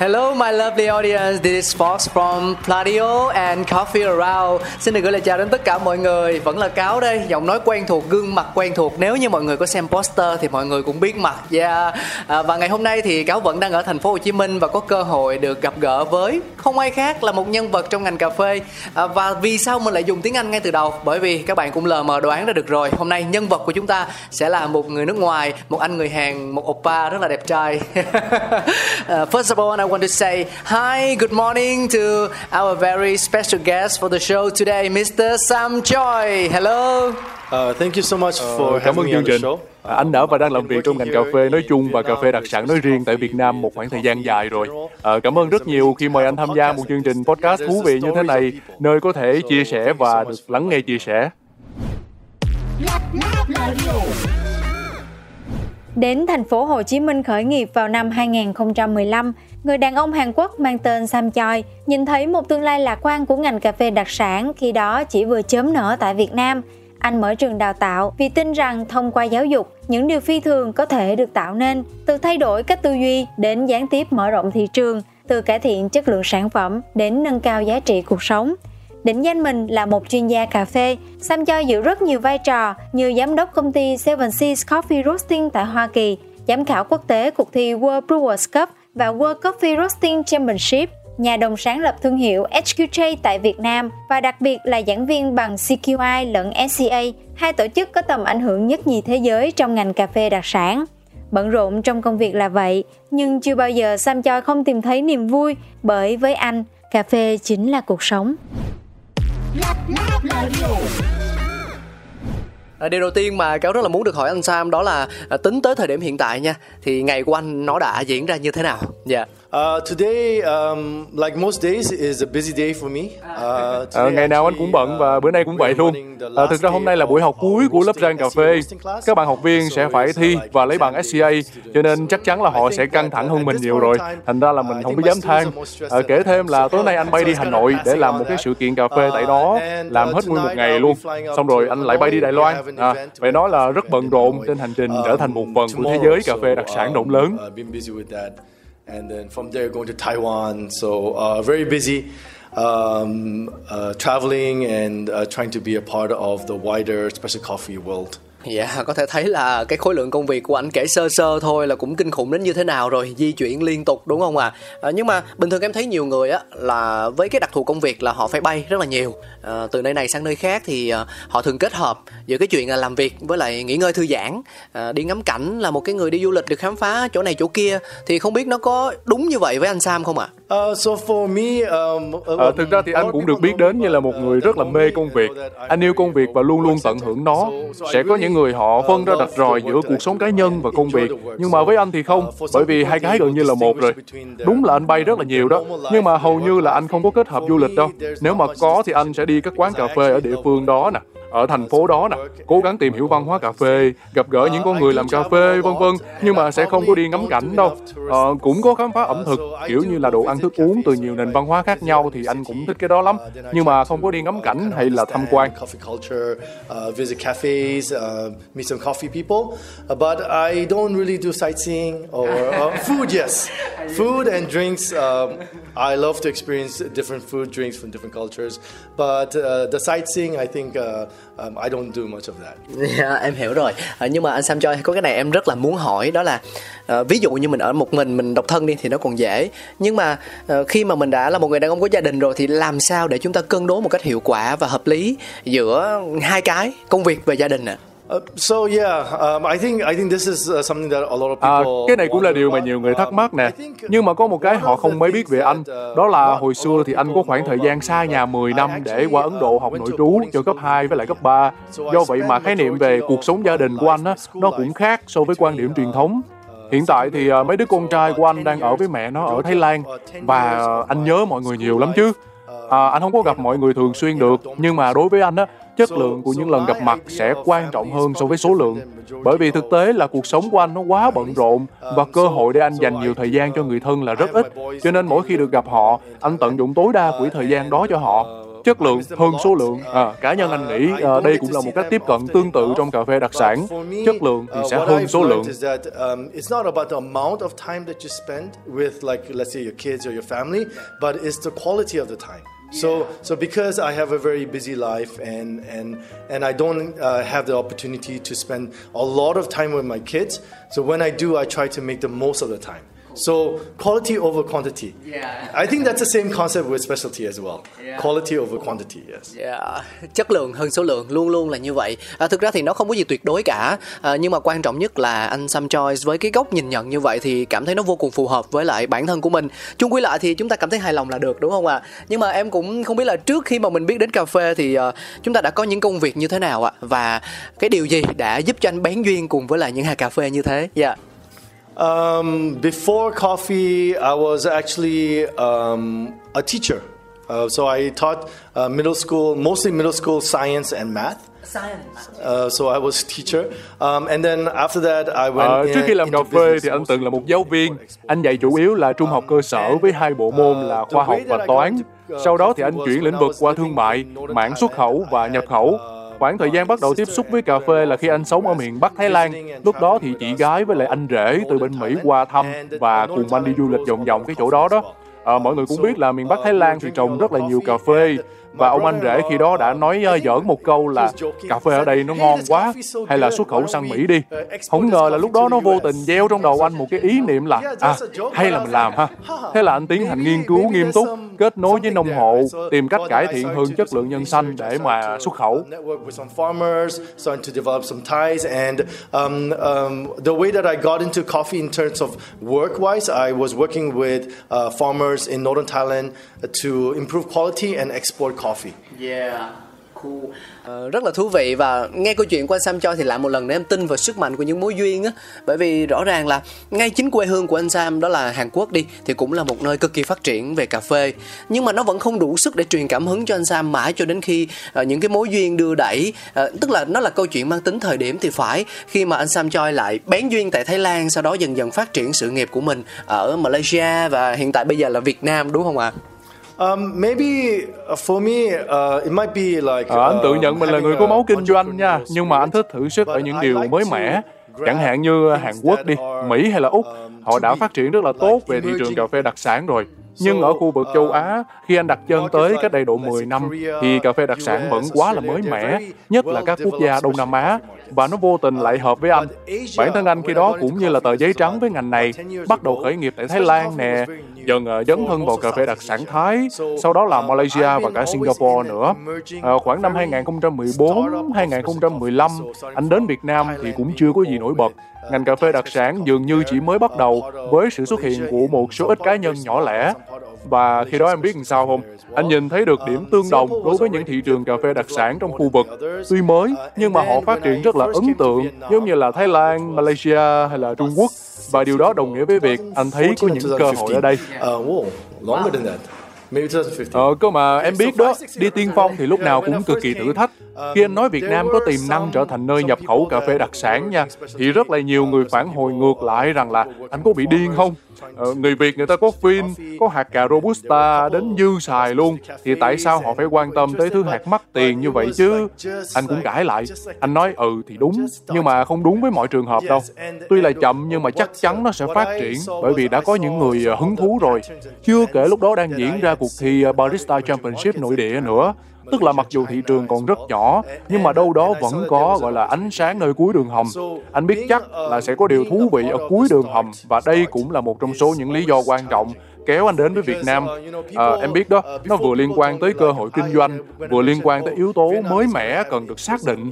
Hello my lovely audience, this is Fox from Pladio and Coffee Around. Xin được gửi lời chào đến tất cả mọi người. Vẫn là Cáo đây, giọng nói quen thuộc, gương mặt quen thuộc. Nếu như mọi người có xem poster thì mọi người cũng biết mặt yeah. à, Và ngày hôm nay thì Cáo vẫn đang ở thành phố Hồ Chí Minh Và có cơ hội được gặp gỡ với không ai khác là một nhân vật trong ngành cà phê. À, Và vì sao mình lại dùng tiếng Anh ngay từ đầu? Bởi vì các bạn cũng lờ mờ đoán ra được rồi. Hôm nay nhân vật của chúng ta sẽ là một người nước ngoài Một anh người Hàn, một oppa rất là đẹp trai. Uh, First of all, I want to say hi, good morning to our very special guest for the show today, Mr. Sam Choi. Hello. Uh, thank you so much for Ờ, cảm having ơn me chương on the trình. show. À, Anh đã và đang làm việc trong ngành cà phê nói chung và cà phê đặc sản nói riêng tại Việt Nam một khoảng thời gian dài rồi. À, cảm ơn rất nhiều khi mời anh tham gia một chương trình podcast thú vị như thế này, nơi có thể chia sẻ và được lắng nghe chia sẻ. Đến thành phố Hồ Chí Minh khởi nghiệp vào năm 2015, người đàn ông Hàn Quốc mang tên Sam Choi nhìn thấy một tương lai lạc quan của ngành cà phê đặc sản khi đó chỉ vừa chớm nở tại Việt Nam. Anh mở trường đào tạo vì tin rằng thông qua giáo dục, những điều phi thường có thể được tạo nên, từ thay đổi cách tư duy đến gián tiếp mở rộng thị trường, từ cải thiện chất lượng sản phẩm đến nâng cao giá trị cuộc sống. Định danh mình là một chuyên gia cà phê, Sam Choi giữ rất nhiều vai trò như giám đốc công ty Seven Seas Coffee Roasting tại Hoa Kỳ, giám khảo quốc tế cuộc thi World Brewers Cup và World Coffee Roasting Championship, nhà đồng sáng lập thương hiệu HQJ tại Việt Nam và đặc biệt là giảng viên bằng CQI lẫn SCA, hai tổ chức có tầm ảnh hưởng nhất nhì thế giới trong ngành cà phê đặc sản. Bận rộn trong công việc là vậy, nhưng chưa bao giờ Sam Choi không tìm thấy niềm vui bởi với anh, cà phê chính là cuộc sống. À, điều đầu tiên mà cáo rất là muốn được hỏi anh Sam đó là à, tính tới thời điểm hiện tại nha thì ngày của anh nó đã diễn ra như thế nào? Dạ. Uh, today, um, like most days, is a busy day for me. Uh, À, ngày nào anh cũng bận và bữa nay cũng vậy luôn. À, thực ra hôm nay là buổi học cuối của lớp rang cà phê. Các bạn học viên sẽ phải thi và lấy bằng SCA, cho nên chắc chắn là họ sẽ căng thẳng hơn mình nhiều rồi. Thành ra là mình không có dám than. À, kể thêm là tối nay anh bay đi Hà Nội để làm một cái sự kiện cà phê tại đó, làm hết nguyên một ngày luôn. Xong rồi anh lại bay đi Đài Loan. À, phải nói là rất bận rộn trên hành trình trở thành một phần của thế giới cà phê đặc sản rộng lớn. And then from there going to Taiwan. So uh, very busy. Um, uh, traveling and uh, trying to be a part of the wider special coffee world. Dạ, có thể thấy là cái khối lượng công việc của anh kể sơ sơ thôi là cũng kinh khủng đến như thế nào rồi, di chuyển liên tục đúng không ạ? À? À, nhưng mà bình thường em thấy nhiều người á là với cái đặc thù công việc là họ phải bay rất là nhiều, à, từ nơi này sang nơi khác thì à, họ thường kết hợp giữa cái chuyện là làm việc với lại nghỉ ngơi thư giãn, à, đi ngắm cảnh là một cái người đi du lịch được khám phá chỗ này chỗ kia thì không biết nó có đúng như vậy với anh Sam không ạ? Uh, so for me, um, uh, Ờ, thực ra thì anh cũng được biết đến như là một người rất là mê công việc. Anh yêu công việc và luôn luôn tận hưởng nó. Sẽ có những người họ phân ra rạch ròi giữa cuộc sống cá nhân và công việc. Nhưng mà với anh thì không, bởi vì hai cái gần như là một rồi. Đúng là anh bay rất là nhiều đó, nhưng mà hầu như là anh không có kết hợp du lịch đâu. Nếu mà có thì anh sẽ đi các quán cà phê ở địa phương đó nè ở thành phố đó nè cố gắng tìm hiểu văn hóa cà phê gặp gỡ những con người làm cà phê vân vân nhưng mà sẽ không có đi ngắm cảnh đâu ờ, cũng có khám phá ẩm thực kiểu như là đồ ăn thức uống từ nhiều nền văn hóa khác nhau thì anh cũng thích cái đó lắm nhưng mà không có đi ngắm cảnh hay là tham quan coffee culture, uh, visit cafes, uh, meet some coffee people. Uh, but I don't really do sightseeing or food. Yes, food and drinks. Um, I love to experience different food, drinks from different cultures. But uh, the sightseeing, I think. Uh, um, I don't do much of that. Yeah, em hiểu rồi. À, nhưng mà anh Sam Choi có cái này em rất là muốn hỏi đó là uh, ví dụ như mình ở một mình mình độc thân đi thì nó còn dễ. Nhưng mà uh, khi mà mình đã là một người đàn ông có gia đình rồi thì làm sao để chúng ta cân đối một cách hiệu quả và hợp lý giữa hai cái công việc và gia đình ạ? À? Uh, so yeah, um, I think I think this is uh, something that a lot of à, people. À, cái này cũng là điều mà nhiều người thắc mắc nè. Nhưng mà có một cái họ không mấy biết về anh, đó là hồi xưa thì anh có khoảng thời gian xa nhà 10 năm để qua Ấn Độ học nội trú cho cấp 2 với lại cấp 3. Do vậy mà khái niệm về cuộc sống gia đình của anh á, nó cũng khác so với quan điểm truyền thống. Hiện tại thì uh, mấy đứa con trai của anh đang ở với mẹ nó ở Thái Lan và anh nhớ mọi người nhiều lắm chứ. À, anh không có gặp mọi người thường xuyên được nhưng mà đối với anh á chất lượng của những lần gặp mặt sẽ quan trọng hơn so với số lượng. Bởi vì thực tế là cuộc sống của anh nó quá bận rộn và cơ hội để anh dành nhiều thời gian cho người thân là rất ít. Cho nên mỗi khi được gặp họ anh tận dụng tối đa quỹ thời gian đó cho họ. Chất lượng hơn số lượng. À, cá nhân anh nghĩ à, đây cũng là một cách tiếp cận tương tự trong cà phê đặc sản. Chất lượng thì sẽ hơn số lượng. So, so because I have a very busy life and and and I don't uh, have the opportunity to spend a lot of time with my kids, so when I do, I try to make the most of the time. So quality over quantity. Yeah. I think that's the same concept with specialty as well. Yeah. Quality over quantity, yes. Yeah. Chất lượng hơn số lượng luôn luôn là như vậy. À, thực ra thì nó không có gì tuyệt đối cả. À, nhưng mà quan trọng nhất là anh Sam Choice với cái góc nhìn nhận như vậy thì cảm thấy nó vô cùng phù hợp với lại bản thân của mình. Chung quy lại thì chúng ta cảm thấy hài lòng là được đúng không ạ? À? Nhưng mà em cũng không biết là trước khi mà mình biết đến cà phê thì uh, chúng ta đã có những công việc như thế nào ạ? À? Và cái điều gì đã giúp cho anh bén duyên cùng với lại những hạt cà phê như thế? Dạ. Yeah. Um, before coffee, I was actually um, a teacher. Uh, so I taught uh, middle school, mostly middle school science and math. Uh, so I was teacher. Um, and then after that I went uh, trước khi làm cà phê thì anh từng là một giáo viên. Anh dạy chủ yếu là trung học cơ sở với hai bộ môn là khoa học và toán. Sau đó thì anh chuyển lĩnh vực qua thương mại, mảng xuất khẩu và nhập khẩu. Khoảng thời gian bắt đầu tiếp xúc với cà phê là khi anh sống ở miền Bắc Thái Lan. Lúc đó thì chị gái với lại anh rể từ bên Mỹ qua thăm và cùng anh đi du lịch vòng vòng cái chỗ đó đó. À, mọi người cũng biết là miền Bắc Thái Lan thì trồng rất là nhiều cà phê và ông anh rể khi đó đã nói uh, giỡn một câu là cà phê ở đây nó ngon quá hay là xuất khẩu sang Mỹ đi? Không ngờ là lúc đó nó vô tình gieo trong đầu anh một cái ý niệm là à hay là mình làm ha. Thế là anh tiến hành nghiên cứu nghiêm túc kết nối với nông hộ tìm cách cải thiện hơn chất lượng nhân xanh để mà xuất khẩu. The way that I got into coffee in terms of work wise, I was working with uh, farmers in northern Thailand to improve quality and export coffee. Yeah. Cool. Uh, rất là thú vị và nghe câu chuyện của anh Sam cho thì lại một lần nữa em tin vào sức mạnh của những mối duyên á bởi vì rõ ràng là ngay chính quê hương của anh Sam đó là Hàn Quốc đi thì cũng là một nơi cực kỳ phát triển về cà phê nhưng mà nó vẫn không đủ sức để truyền cảm hứng cho anh Sam mãi cho đến khi uh, những cái mối duyên đưa đẩy uh, tức là nó là câu chuyện mang tính thời điểm thì phải khi mà anh Sam Choi lại bén duyên tại Thái Lan sau đó dần dần phát triển sự nghiệp của mình ở Malaysia và hiện tại bây giờ là Việt Nam đúng không ạ? À? Um, maybe uh, for me, uh, it might be like. À, anh tự nhận mình là người có máu kinh doanh nha, nhưng mà anh thích thử sức ở những điều mới mẻ. Chẳng hạn như Hàn Quốc đi, Mỹ hay là Úc, um, họ đã phát triển rất là tốt về thị trường cà phê đặc sản rồi. Nhưng ở khu vực châu Á, khi anh đặt chân tới cách đây độ 10 năm, thì cà phê đặc sản vẫn quá là mới mẻ, nhất là các quốc gia Đông Nam Á, và nó vô tình lại hợp với anh. Bản thân anh khi đó cũng như là tờ giấy trắng với ngành này, bắt đầu khởi nghiệp tại Thái Lan nè, dần uh, dấn thân vào cà phê đặc sản Thái, sau đó là Malaysia và cả Singapore nữa. À, khoảng năm 2014, 2015, anh đến Việt Nam thì cũng chưa có gì nổi bật. Ngành cà phê đặc sản dường như chỉ mới bắt đầu với sự xuất hiện của một số ít cá nhân nhỏ lẻ. Và khi đó em biết làm sao không? Anh nhìn thấy được điểm tương đồng đối với những thị trường cà phê đặc sản trong khu vực. Tuy mới, nhưng mà họ phát triển rất là ấn tượng, giống như là Thái Lan, Malaysia hay là Trung Quốc. Và điều đó đồng nghĩa với việc anh thấy có những cơ hội ở đây. Ờ, cơ mà em biết đó, đi tiên phong thì lúc nào cũng cực kỳ thử thách. Khi anh nói Việt Nam có tiềm năng trở thành nơi nhập khẩu cà phê đặc sản nha, thì rất là nhiều người phản hồi ngược lại rằng là anh có bị điên không? Ờ, người Việt người ta có phin, có hạt cà Robusta đến dư xài luôn, thì tại sao họ phải quan tâm tới thứ hạt mắc tiền như vậy chứ? Anh cũng cãi lại. Anh nói ừ thì đúng, nhưng mà không đúng với mọi trường hợp đâu. Tuy là chậm nhưng mà chắc chắn nó sẽ phát triển, bởi vì đã có những người ờ, hứng thú rồi. Chưa kể lúc đó đang diễn ra cuộc thi ờ, Barista Championship nội địa nữa Tức là mặc dù thị trường còn rất nhỏ, nhưng mà đâu đó vẫn có gọi là ánh sáng nơi cuối đường hầm. Anh biết chắc là sẽ có điều thú vị ở cuối đường hầm và đây cũng là một trong số những lý do quan trọng kéo anh đến với Việt Nam. À, em biết đó, nó vừa liên quan tới cơ hội kinh doanh, vừa liên quan tới yếu tố mới mẻ cần được xác định.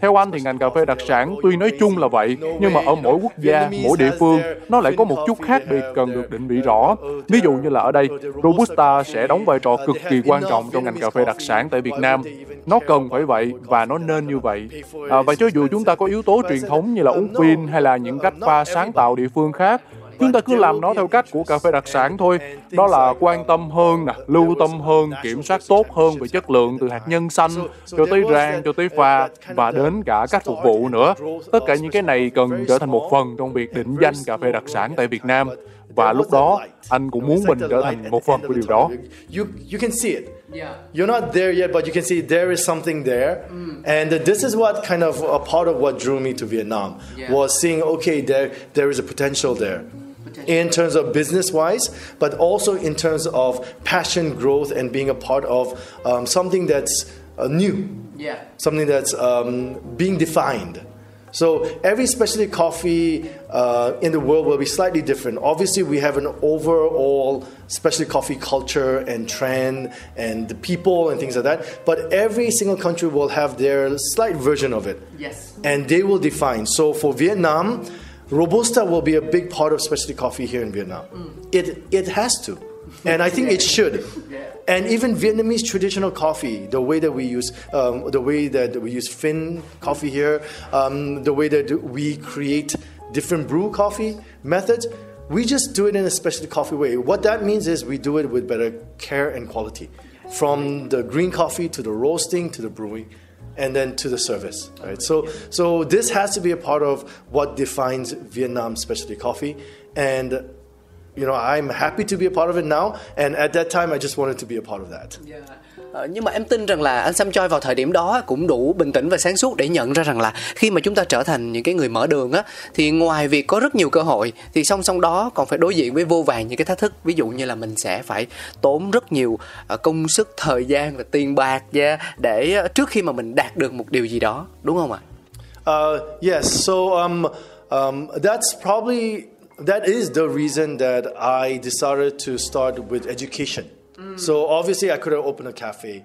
Theo anh thì ngành cà phê đặc sản tuy nói chung là vậy, nhưng mà ở mỗi quốc gia, mỗi địa phương, nó lại có một chút khác biệt cần được định vị rõ. Ví dụ như là ở đây, Robusta sẽ đóng vai trò cực kỳ quan trọng trong ngành cà phê đặc sản tại Việt Nam. Nó cần phải vậy và nó nên như vậy. À, và cho dù chúng ta có yếu tố truyền thống như là uống pin hay là những cách pha sáng tạo địa phương khác, chúng ta cứ làm nó theo cách của cà phê đặc sản thôi. Đó là quan tâm hơn nè lưu tâm hơn kiểm soát tốt hơn về chất lượng từ hạt nhân xanh cho tới rang cho tới pha và đến cả cách phục vụ nữa. Tất cả những cái này cần trở thành một phần trong việc định danh cà phê đặc sản tại Việt Nam. Và lúc đó anh cũng muốn mình trở thành một phần của điều đó. You you can see it. You're not there yet, but you can see there is something there, and this is what kind of a part of what drew me to Vietnam was seeing okay there there is a potential there in terms of business wise, but also in terms of passion, growth, and being a part of um, something that's uh, new, yeah. something that's um, being defined. So every specialty coffee uh, in the world will be slightly different. Obviously, we have an overall specialty coffee culture and trend and the people and things like that. But every single country will have their slight version of it. Yes. And they will define. So for Vietnam, Robusta will be a big part of specialty coffee here in Vietnam. Mm. It, it has to. And I think it should. yeah. And even Vietnamese traditional coffee, the way that we use, um, the way that we use Fin coffee here, um, the way that we create different brew coffee methods, we just do it in a specialty coffee way. What that means is we do it with better care and quality. From the green coffee to the roasting to the brewing and then to the service, right? So, so this has to be a part of what defines Vietnam specialty coffee, and you know I'm happy to be a part of it now. And at that time, I just wanted to be a part of that. Yeah. Ờ, nhưng mà em tin rằng là anh Sam Choi vào thời điểm đó cũng đủ bình tĩnh và sáng suốt để nhận ra rằng là khi mà chúng ta trở thành những cái người mở đường á thì ngoài việc có rất nhiều cơ hội thì song song đó còn phải đối diện với vô vàng những cái thách thức ví dụ như là mình sẽ phải tốn rất nhiều ờ, công sức thời gian và tiền bạc ra để ờ, trước khi mà mình đạt được một điều gì đó đúng không ạ? Uh, yes, so um, um, that's probably that is the reason that I decided to start with education. So obviously I could have opened a cafe.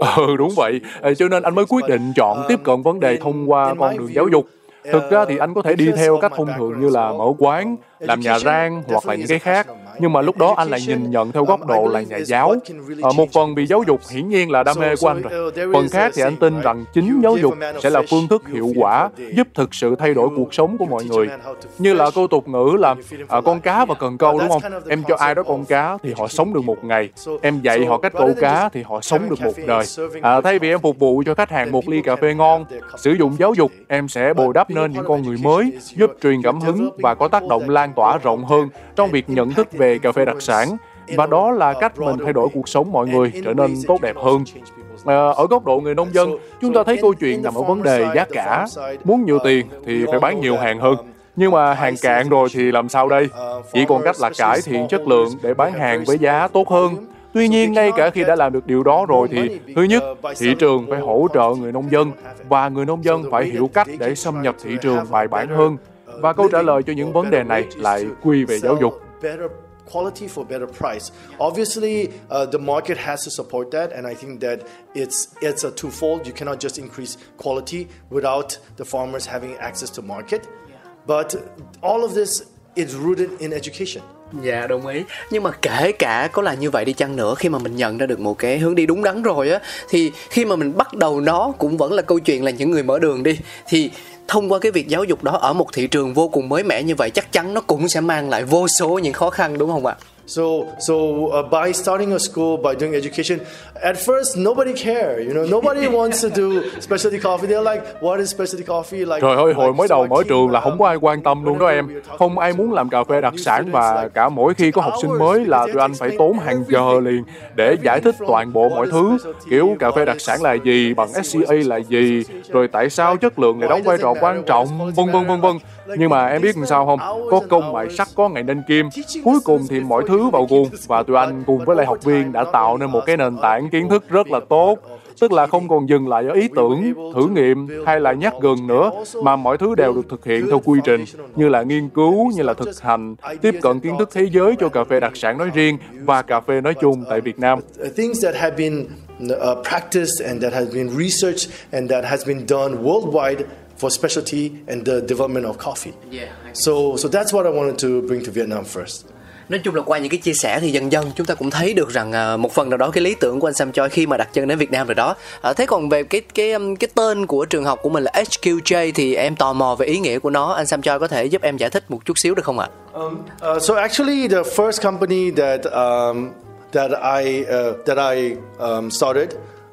Ừ đúng vậy, cho nên anh mới quyết định chọn tiếp cận vấn đề thông qua con đường giáo dục. Thực ra thì anh có thể đi theo cách thông thường như là mở quán, làm nhà rang hoặc là những cái khác nhưng mà lúc đó anh lại nhìn nhận theo góc độ là nhà giáo. À, một phần vì giáo dục hiển nhiên là đam mê của anh rồi. Phần khác thì anh tin rằng chính giáo dục sẽ là phương thức hiệu quả giúp thực sự thay đổi cuộc sống của mọi người. Như là câu tục ngữ là à, con cá và cần câu đúng không? Em cho ai đó con cá thì họ sống được một ngày. Em dạy họ cách câu cá thì họ sống được một đời. À, thay vì em phục vụ cho khách hàng một ly cà phê ngon sử dụng giáo dục em sẽ bồi đắp nên những con người mới giúp truyền cảm hứng và có tác động lan tỏa rộng hơn trong việc nhận thức về về cà phê đặc sản và đó là cách mình thay đổi cuộc sống mọi người trở nên tốt đẹp hơn. Ờ, ở góc độ người nông dân, chúng ta thấy câu chuyện nằm ở vấn đề giá cả. Muốn nhiều tiền thì phải bán nhiều hàng hơn. Nhưng mà hàng cạn rồi thì làm sao đây? Chỉ còn cách là cải thiện chất lượng để bán hàng với giá tốt hơn. Tuy nhiên, ngay cả khi đã làm được điều đó rồi thì thứ nhất, thị trường phải hỗ trợ người nông dân và người nông dân phải hiểu cách để xâm nhập thị trường bài bản hơn. Và câu trả lời cho những vấn đề này lại quy về giáo dục. Quality for better price. Obviously, uh, the market has to support that, and I think that it's it's a twofold. You cannot just increase quality without the farmers having access to market. But all of this is rooted in education. Dạ đồng ý Nhưng mà kể cả có là như vậy đi chăng nữa, Khi mà mình nhận ra được một cái hướng đi đúng đắn rồi á, Thì khi mà mình bắt đầu nó Cũng vẫn là câu chuyện là những người mở đường đi Thì thông qua cái việc giáo dục đó ở một thị trường vô cùng mới mẻ như vậy, chắc chắn nó cũng sẽ mang lại vô số những khó khăn, đúng không ạ? So, so uh, by starting a school, by doing education, at first nobody care, you know, nobody wants to do specialty coffee. They're like, what is specialty coffee? Like, Trời ơi, hồi mới đầu mở trường là không có ai quan tâm luôn đó em. Không ai muốn làm cà phê đặc sản và cả mỗi khi có học sinh mới là tụi anh phải tốn hàng giờ liền để giải thích toàn bộ mọi thứ. Kiểu cà phê đặc sản là gì, bằng SCA là gì, rồi tại sao chất lượng lại đóng vai trò quan trọng, vân vân vân vân. Nhưng mà em biết làm sao không? Có công mài sắt có ngày nên kim. Cuối cùng thì mọi thứ vào guồng và tụi anh cùng với lại học viên đã tạo nên một cái nền tảng kiến thức rất là tốt tức là không còn dừng lại ở ý tưởng, thử nghiệm hay là nhắc gần nữa, mà mọi thứ đều được thực hiện theo quy trình, như là nghiên cứu, như là thực hành, tiếp cận kiến thức thế giới cho cà phê đặc sản nói riêng và cà phê nói chung tại Việt Nam. Uh, practiced and that has been researched and that has been done worldwide for specialty and the development of coffee. Yeah. So, so that's what I wanted to bring to Vietnam first. nói chung là qua những cái chia sẻ thì dần dần chúng ta cũng thấy được rằng à, một phần nào đó cái lý tưởng của anh Sam Choi khi mà đặt chân đến Việt Nam rồi đó à, thế còn về cái cái um, cái tên của trường học của mình là HQJ thì em tò mò về ý nghĩa của nó anh Sam Choi có thể giúp em giải thích một chút xíu được không ạ? Um, uh, so actually, the first company that um, that I uh, that I um, started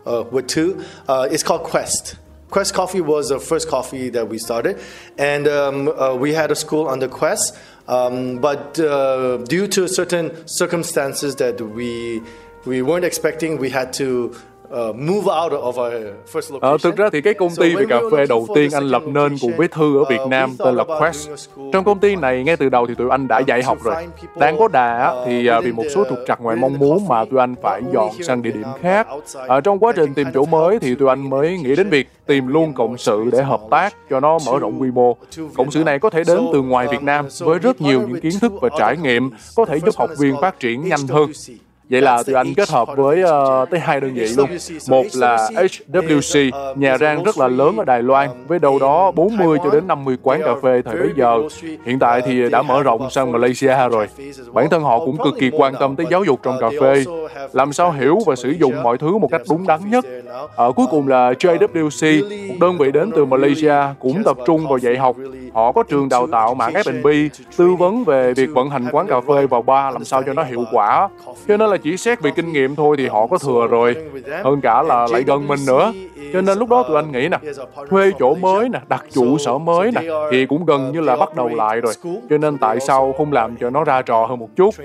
uh, with two uh, is called Quest. Quest Coffee was the first coffee that we started, and um, uh, we had a school under Quest. Um, but uh, due to certain circumstances that we we weren't expecting, we had to Uh, move out of our first location. Ờ, thực ra thì cái công ty về cà phê đầu tiên anh lập nên cùng với Thư ở Việt Nam tên là Quest. Trong công ty này ngay từ đầu thì tụi anh đã dạy học rồi. Đang có đà thì à, vì một số trục trặc ngoài mong muốn mà tụi anh phải dọn sang địa điểm khác. Ở trong quá trình tìm chỗ mới thì tụi anh mới nghĩ đến việc tìm luôn cộng sự để hợp tác cho nó mở rộng quy mô. Cộng sự này có thể đến từ ngoài Việt Nam với rất nhiều những kiến thức và trải nghiệm có thể giúp học viên phát triển nhanh hơn. Vậy là tụi anh kết hợp với uh, tới hai đơn vị luôn. Một là HWC, nhà rang rất là lớn ở Đài Loan với đâu đó 40 cho đến 50 quán cà phê thời bấy giờ. Hiện tại thì đã mở rộng sang Malaysia rồi. Bản thân họ cũng cực kỳ quan tâm tới giáo dục trong cà phê, làm sao hiểu và sử dụng mọi thứ một cách đúng đắn nhất. Ở cuối cùng là JWC, một đơn vị đến từ Malaysia cũng tập trung vào dạy học. Họ có trường đào tạo mảng F&B, tư vấn về việc vận hành quán cà phê và bar làm sao cho nó hiệu quả. Cho nên là chỉ xét về kinh nghiệm thôi thì họ có thừa rồi. Hơn cả là lại gần mình nữa. cho nên lúc đó tụi anh nghĩ nè thuê chỗ mới nè đặt trụ sở mới nè thì cũng gần như là bắt đầu lại rồi. cho nên tại sao không làm cho nó ra trò hơn một chút?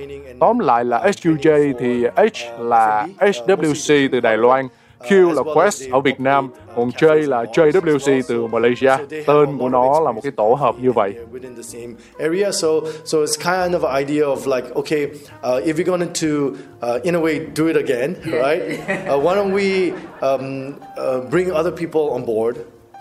tóm lại là HQJ thì H là HWC từ Đài Loan Q là Quest ở Việt Nam, còn J là JWC từ Malaysia. Tên của nó là một cái tổ hợp như vậy. Within the same area, so so it's kind of an idea of like, okay, uh, if we're going to uh, in a way do it again, right? Uh, why don't we um, uh, bring other people on board?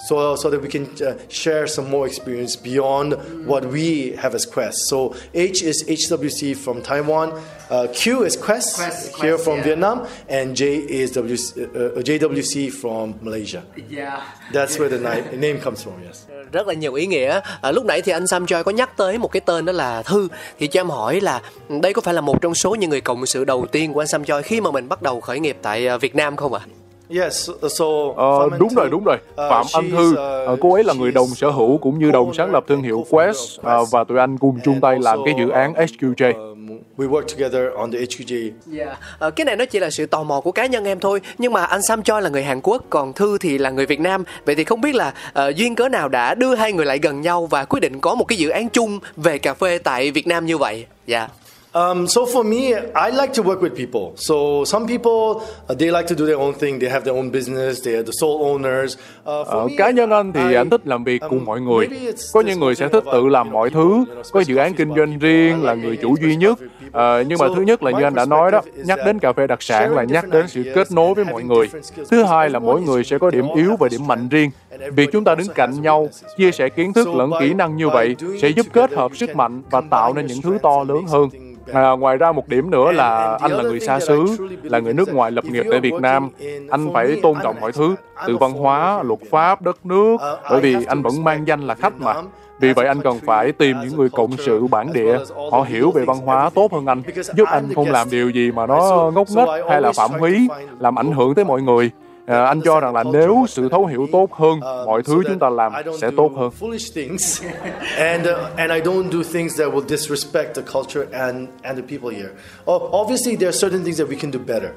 So so that we can uh, share some more experience beyond what we have as Quest. So H is HWC from Taiwan, uh, Q is Quest, Quest, here Quest, from yeah. Vietnam, and J is WC, uh, uh, JWC from Malaysia. Yeah. That's where the ni- name comes from. Yes. rất là nhiều ý nghĩa à, lúc nãy thì anh Sam Choi có nhắc tới một cái tên đó là Thư thì cho em hỏi là đây có phải là một trong số những người cộng sự đầu tiên của anh Sam Choi khi mà mình bắt đầu khởi nghiệp tại à, Việt Nam không ạ? Yes. So Ờ, Anh đúng rồi, đúng rồi. uh, Phạm Anh Thư, uh, ờ, cô ấy là người đồng sở hữu cũng như đồng sáng lập thương hiệu Quest ờ, và tụi anh cùng chung tay làm cái dự án HQJ. Um, we work together on the HQJ Dạ. Ờ, cái này nó chỉ là sự tò mò của cá nhân em thôi nhưng mà anh Sam Choi là người Hàn Quốc còn Thư thì là người Việt Nam vậy thì không biết là ờ, duyên cớ nào đã đưa hai người lại gần nhau và quyết định có một cái dự án chung về cà phê tại Việt Nam như vậy dạ Um, so for me, I like to work with people. So some people uh, they like to do their own thing. They have their own business. They are the sole owners. Uh, for Ờ, me, cá nhân anh thì I- anh thích làm việc um, cùng mọi người. Có những người sẽ thích tự làm mọi thứ, có dự án kinh doanh riêng, là người chủ duy nhất. Ờ, nhưng mà thứ nhất là như anh đã nói đó, nhắc đến cà phê đặc sản là nhắc đến sự kết nối với mọi người. Thứ hai là mỗi người sẽ có điểm yếu và điểm mạnh riêng. Việc chúng ta đứng cạnh nhau, chia sẻ kiến thức lẫn kỹ năng như vậy sẽ giúp kết hợp sức mạnh và tạo nên những thứ to lớn hơn. À, ngoài ra một điểm nữa là anh là người xa xứ, là người nước ngoài lập nghiệp tại Việt Nam. Anh phải tôn trọng mọi thứ, từ văn hóa, luật pháp, đất nước. Uh, Bởi vì anh vẫn mang danh là khách mà. Vì vậy anh cần phải tìm những người cộng sự bản địa. Họ hiểu về văn hóa tốt hơn anh, giúp anh không làm điều gì mà nó ngốc nghếch hay là phạm húy, làm ảnh hưởng tới mọi người. À, anh cho rằng là nếu sự thấu hiểu tốt hơn, mọi thứ chúng ta làm sẽ tốt hơn. And uh, and I don't do things that will disrespect the culture and and the people here. Oh, obviously, there are certain things that we can do better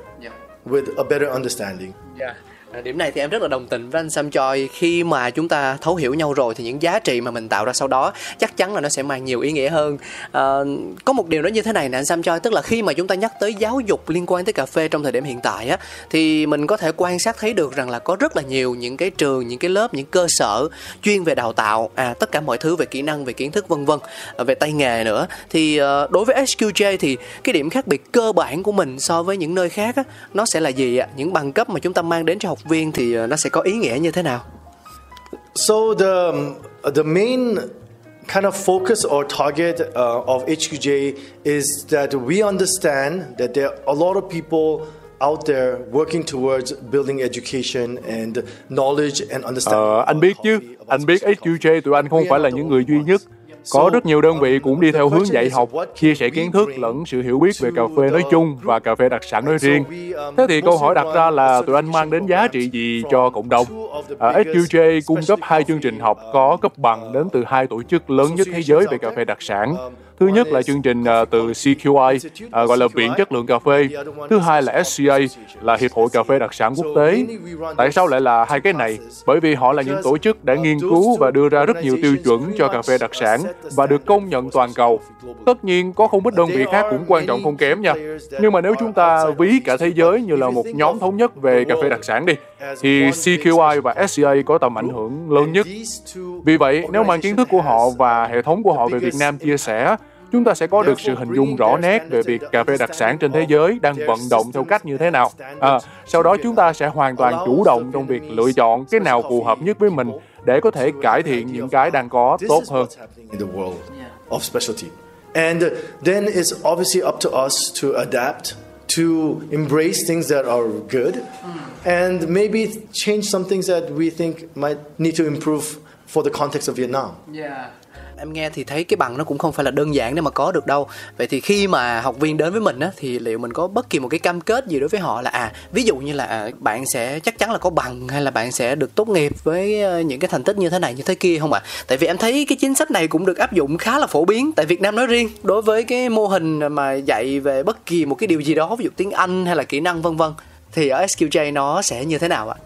with a better understanding. Dạ. À, điểm này thì em rất là đồng tình với anh Sam Choi khi mà chúng ta thấu hiểu nhau rồi thì những giá trị mà mình tạo ra sau đó chắc chắn là nó sẽ mang nhiều ý nghĩa hơn. À, có một điều đó như thế này nè anh Sam Choi tức là khi mà chúng ta nhắc tới giáo dục liên quan tới cà phê trong thời điểm hiện tại á thì mình có thể quan sát thấy được rằng là có rất là nhiều những cái trường những cái lớp những cơ sở chuyên về đào tạo à tất cả mọi thứ về kỹ năng về kiến thức vân vân à, về tay nghề nữa. Thì ờ, đối với SQJ thì cái điểm khác biệt cơ bản của mình so với những nơi khác á nó sẽ là gì ạ? Những bằng cấp mà chúng ta mang đến cho học học viên thì ờ, nó sẽ có ý nghĩa như thế nào So the the main kind of focus or target uh, of HQJ is that we understand that there are a lot of people out there working towards building education and knowledge and understanding. Ờ, anh biết chứ, anh biết HQJ tụi anh không phải là những người duy nhất. Có rất nhiều đơn vị cũng đi theo hướng dạy học, chia sẻ kiến thức lẫn sự hiểu biết về cà phê nói chung và cà phê đặc sản nói riêng. Thế thì câu hỏi đặt ra là tụi anh mang đến giá trị gì cho cộng đồng? À, HQJ cung cấp hai chương trình học có cấp bằng đến từ hai tổ chức lớn nhất thế giới về cà phê đặc sản. Thứ nhất là chương trình à, từ CQI, à, gọi là Viện Chất lượng Cà phê. Thứ hai là SCA, là Hiệp hội Cà phê đặc sản quốc tế. Tại sao lại là hai cái này? Bởi vì họ là những tổ chức đã nghiên cứu và đưa ra rất nhiều tiêu chuẩn cho cà phê đặc sản và được công nhận toàn cầu. Tất nhiên, có không ít đơn vị khác cũng quan trọng không kém nha. Nhưng mà nếu chúng ta ví cả thế giới như là một nhóm thống nhất về cà phê đặc sản đi, thì CQI và SCA có tầm ảnh hưởng lớn nhất. Vì vậy, nếu mang kiến thức của họ và hệ thống của họ về Việt Nam chia sẻ, chúng ta sẽ có được sự hình dung rõ nét về việc cà phê đặc sản trên thế giới đang vận động theo cách như thế nào. À, sau đó chúng ta sẽ hoàn toàn chủ động trong việc lựa chọn cái nào phù hợp nhất với mình để có thể cải thiện những cái đang có tốt hơn. And then it's obviously up to us to adapt, to embrace things that are good, and maybe change some things that we think might need to improve for the context of Vietnam em nghe thì thấy cái bằng nó cũng không phải là đơn giản để mà có được đâu. Vậy thì khi mà học viên đến với mình á thì liệu mình có bất kỳ một cái cam kết gì đối với họ là à ví dụ như là à, bạn sẽ chắc chắn là có bằng hay là bạn sẽ được tốt nghiệp với ờ, những cái thành tích như thế này như thế kia không ạ? Tại vì em thấy cái chính sách này cũng được áp dụng khá là phổ biến tại Việt Nam nói riêng đối với cái mô hình mà dạy về bất kỳ một cái điều gì đó ví dụ tiếng Anh hay là kỹ năng vân vân. Thì ở SQJ nó sẽ như thế nào ạ?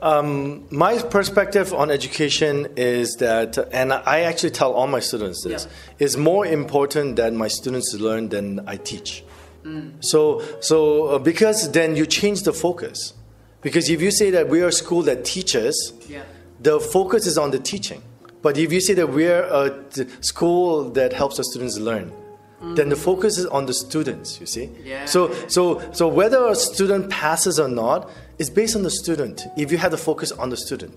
Um, my perspective on education is that, and I actually tell all my students this, is more important that my students learn than I teach. So, so uh, because then you change the focus. Because if you say that we are a school that teaches, the focus is on the teaching. But if you say that we're a school that helps the students learn, then the focus is on the students. You see. So, so, so whether a student passes or not is based on the student. If you have the focus on the student,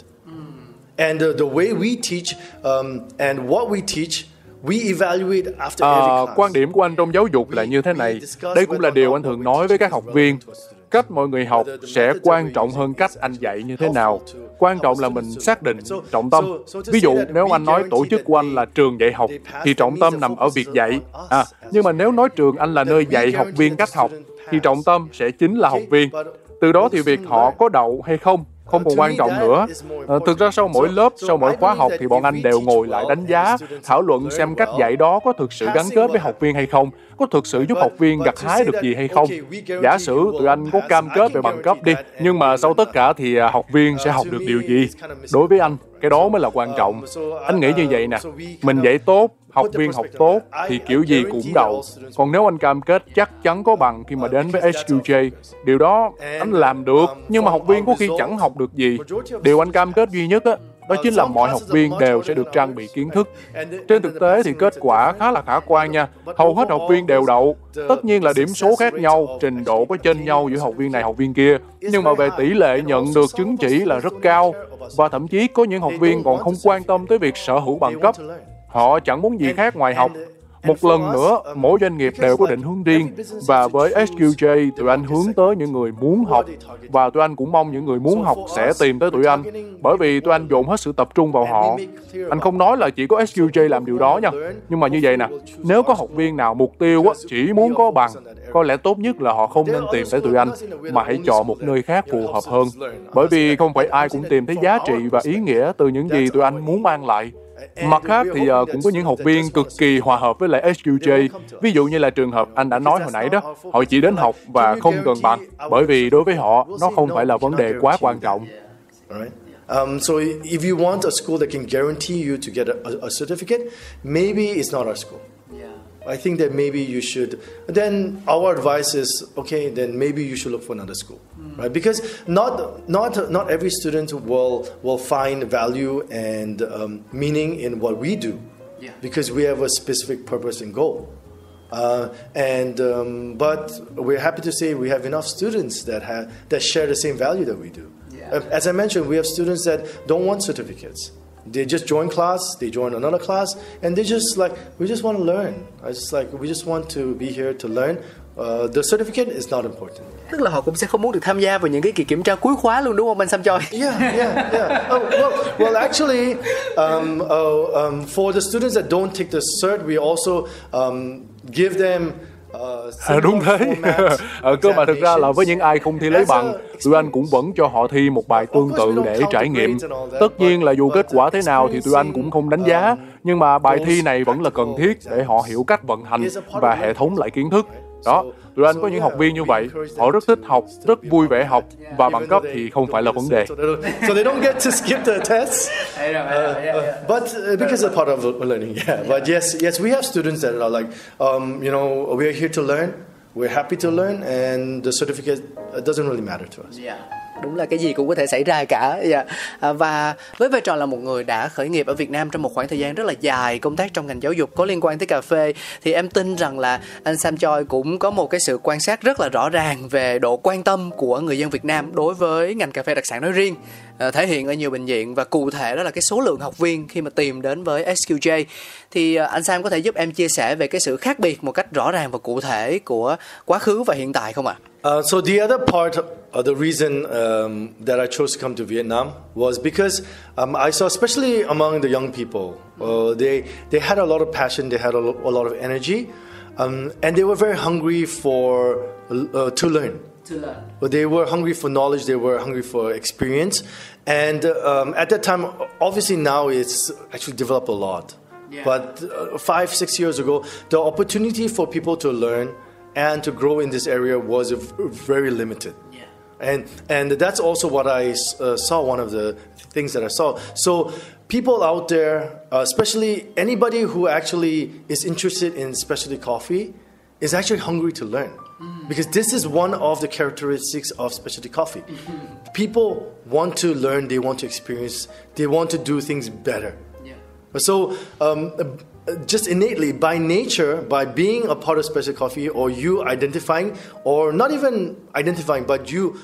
and the, the way we teach um, and what we teach, we evaluate after À, every class. quan điểm của anh trong giáo dục là như thế này. Đây cũng là điều anh thường nói với các học viên. Cách mọi người học sẽ quan trọng hơn cách anh dạy như thế nào. Quan trọng là mình xác định trọng tâm. Ví dụ, nếu anh nói tổ chức của anh là trường dạy học, thì trọng tâm nằm ở việc dạy. À, nhưng mà nếu nói trường anh là nơi dạy học viên cách học, thì trọng tâm sẽ chính là học viên. Từ đó thì việc họ có đậu hay không không còn quan trọng nữa. À, thực ra sau mỗi lớp, sau mỗi khóa học thì bọn anh đều ngồi lại đánh giá, thảo luận xem cách dạy đó có thực sự gắn kết với học viên hay không, có thực sự giúp học viên gặt hái được gì hay không. Giả sử tụi anh có cam kết về bằng cấp đi, nhưng mà sau tất cả thì à, học viên sẽ học được điều gì? Đối với anh, cái đó mới là quan trọng. Anh nghĩ như vậy nè, mình dạy tốt, học viên học tốt thì kiểu gì cũng đậu. Còn nếu anh cam kết chắc chắn có bằng khi mà đến với HQJ, điều đó anh làm được, nhưng mà học viên có khi chẳng học được gì. Điều anh cam kết duy nhất á, đó chính là mọi học viên đều sẽ được trang bị kiến thức. Trên thực tế thì kết quả khá là khả quan nha. Hầu hết học viên đều đậu. Tất nhiên là điểm số khác nhau, trình độ có chênh nhau giữa học viên này học viên kia. Nhưng mà về tỷ lệ nhận được chứng chỉ là rất cao. Và thậm chí có những học viên còn không quan tâm tới việc sở hữu bằng cấp. Họ chẳng muốn gì khác ngoài học. Một lần nữa, mỗi doanh nghiệp đều có định hướng riêng và với SQJ, tụi anh hướng tới những người muốn học và tụi anh cũng mong những người muốn học sẽ tìm tới tụi anh bởi vì tụi anh dồn hết sự tập trung vào họ. Anh không nói là chỉ có SQJ làm điều đó nha, nhưng mà như vậy nè, nếu có học viên nào mục tiêu chỉ muốn có bằng, có lẽ tốt nhất là họ không nên tìm tới tụi anh mà hãy chọn một nơi khác phù hợp hơn. Bởi vì không phải ai cũng tìm thấy giá trị và ý nghĩa từ những gì tụi anh muốn mang lại. Mặt khác thì uh, cũng có những học viên cực kỳ hòa hợp với lại SQJ. Ví dụ như là trường hợp anh đã nói hồi nãy đó, họ chỉ đến học và không cần bằng, bởi vì đối với họ nó không phải là vấn đề quá quan trọng. Um, so if you want a school that can guarantee you to get a, a certificate, maybe it's not our school. I think that maybe you should. Then our advice is okay. Then maybe you should look for another school, right? Because not not not every student will will find value and um, meaning in what we do, because we have a specific purpose and goal. Uh, and um, but we're happy to say we have enough students that have that share the same value that we do. Uh, As I mentioned, we have students that don't want certificates. They just join class, they join another class, and they just like, we just want to learn. I just like, we just want to be here to learn. Uh, the certificate is not important. tức là họ cũng sẽ không muốn được tham gia vào những cái kỳ kiểm tra cuối khóa luôn đúng không anh Sam Choi Yeah, yeah, yeah. Oh, well, well, actually, um, uh, um, for the students that don't take the cert, we also um, give them. Uh, À, đúng thế Ờ, cơ mà thực ra là với những ai không thi lấy bằng tụi anh cũng vẫn cho họ thi một bài tương tự để trải nghiệm. tất nhiên là dù kết quả thế nào thì tụi anh cũng không đánh giá. nhưng mà bài thi này vẫn là cần thiết để họ hiểu cách vận hành và hệ thống lại kiến thức đó tụi anh có những học viên như vậy họ rất thích học rất vui vẻ học và bằng cấp thì không phải là vấn đề So they don't, get to skip the tests. Uh, but uh, because it's part of learning, yeah. But yes, yes, we have students that are like, um, you know, we're here to learn. We're happy to learn, and the certificate uh, doesn't really matter to us đúng là cái gì cũng có thể xảy ra cả yeah. à, và với vai trò là một người đã khởi nghiệp ở Việt Nam trong một khoảng thời gian rất là dài công tác trong ngành giáo dục có liên quan tới cà phê thì em tin rằng là anh Sam Choi cũng có một cái sự quan sát rất là rõ ràng về độ quan tâm của người dân Việt Nam đối với ngành cà phê đặc sản nói riêng à, thể hiện ở nhiều bệnh viện và cụ thể đó là cái số lượng học viên khi mà tìm đến với SQJ thì à, anh Sam có thể giúp em chia sẻ về cái sự khác biệt một cách rõ ràng và cụ thể của quá khứ và hiện tại không ạ? Uh, so the other part of the reason um, that I chose to come to Vietnam was because um, I saw, especially among the young people, uh, they they had a lot of passion, they had a, lo- a lot of energy, um, and they were very hungry for uh, to learn. To learn. But they were hungry for knowledge, they were hungry for experience. And um, at that time, obviously now it's actually developed a lot. Yeah. But uh, five, six years ago, the opportunity for people to learn and to grow in this area was very limited. And, and that's also what I uh, saw, one of the things that I saw. So, people out there, uh, especially anybody who actually is interested in specialty coffee, is actually hungry to learn. Because this is one of the characteristics of specialty coffee. People want to learn, they want to experience, they want to do things better. Yeah. So, um, just innately, by nature, by being a part of special coffee, or you identifying, or not even identifying, but you.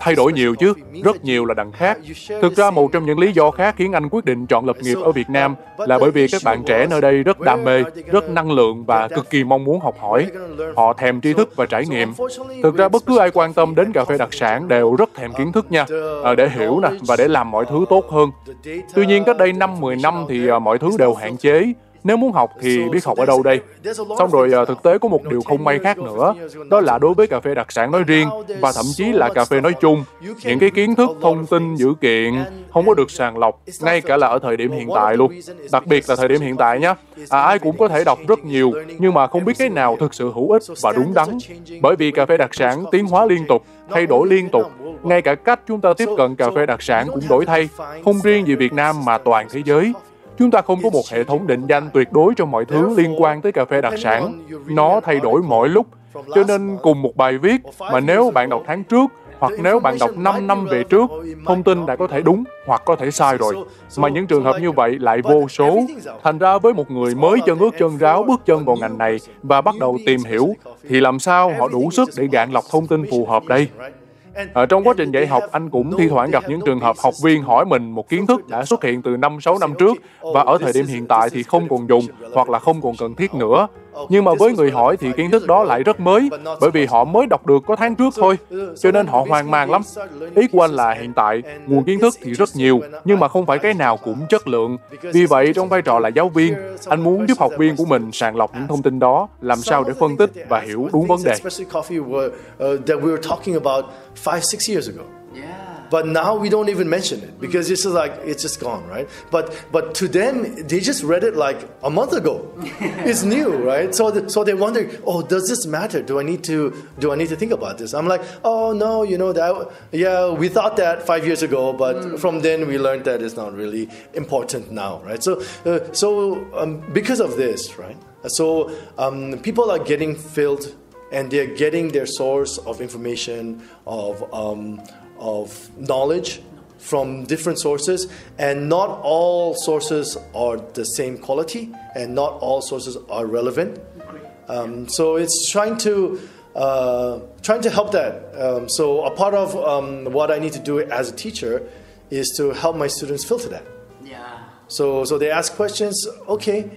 Thay to đổi special nhiều chứ. rất nhiều là đằng khác. thực ra một trong những lý do khác khiến anh quyết định chọn lập nghiệp ở Việt Nam là bởi vì các bạn trẻ nơi đây rất đam mê rất năng lượng và cực kỳ mong muốn học hỏi. họ thèm tri thức và trải nghiệm. thực ra bất cứ ai quan tâm đến cà phê đặc sản đều rất thèm kiến thức nha à, để hiểu nè và để làm mọi thứ tốt hơn. tuy nhiên cách đây năm 10 năm thì à, mọi thứ đều hạn chế nếu muốn học thì biết học ở đâu đây. xong rồi à, thực tế có một điều không may khác nữa. đó là đối với cà phê đặc sản nói riêng và thậm chí là cà phê nói chung. những cái kiến thức thông tin dữ kiện không có được sàng lọc ngay cả là ở thời điểm hiện tại luôn. đặc biệt là thời điểm hiện tại nhé à, ai cũng có thể đọc rất nhiều nhưng mà không biết cái nào thực sự hữu ích và đúng đắn. bởi vì cà phê đặc sản tiến hóa liên tục thay đổi liên tục. ngay cả cách chúng ta tiếp cận cà phê đặc sản cũng đổi thay. không riêng gì Việt Nam mà toàn thế giới Chúng ta không có một hệ thống định danh tuyệt đối cho mọi thứ liên quan tới cà phê đặc sản. Nó thay đổi mỗi lúc. Cho nên cùng một bài viết mà nếu bạn đọc tháng trước hoặc nếu bạn đọc 5 năm về trước, thông tin đã có thể đúng hoặc có thể sai rồi. Mà những trường hợp như vậy lại vô số. Thành ra với một người mới chân ướt chân ráo bước chân vào ngành này và bắt đầu tìm hiểu, thì làm sao họ đủ sức để gạn lọc thông tin phù hợp đây? Ở trong quá trình dạy học, anh cũng thi thoảng gặp những trường hợp học viên hỏi mình một kiến thức đã xuất hiện từ 5-6 năm trước và ở thời điểm hiện tại thì không còn dùng hoặc là không còn cần thiết nữa. Nhưng mà với người hỏi thì kiến thức đó lại rất mới bởi vì họ mới đọc được có tháng trước thôi. Cho nên họ hoang mang lắm. Ý của anh là hiện tại nguồn kiến thức thì rất nhiều nhưng mà không phải cái nào cũng chất lượng. Vì vậy trong vai trò là giáo viên, anh muốn giúp học viên của mình sàng lọc những thông tin đó, làm sao để phân tích và hiểu đúng vấn đề. Especially coffee were, that we were talking about five, six years ago. But now we don't even mention it because it's just like it's just gone, right? But but to them, they just read it like a month ago. it's new, right? So the, so they wonder, oh, does this matter? Do I need to do I need to think about this? I'm like, oh no, you know that yeah, we thought that five years ago, but from then we learned that it's not really important now, right? So uh, so um, because of this, right? So um, people are getting filled and they're getting their source of information of um, of knowledge from different sources and not all sources are the same quality and not all sources are relevant um, so it's trying to uh, trying to help that. Um, so a part of um, what I need to do as a teacher is to help my students filter that. Dạ. So, so they ask questions, okay,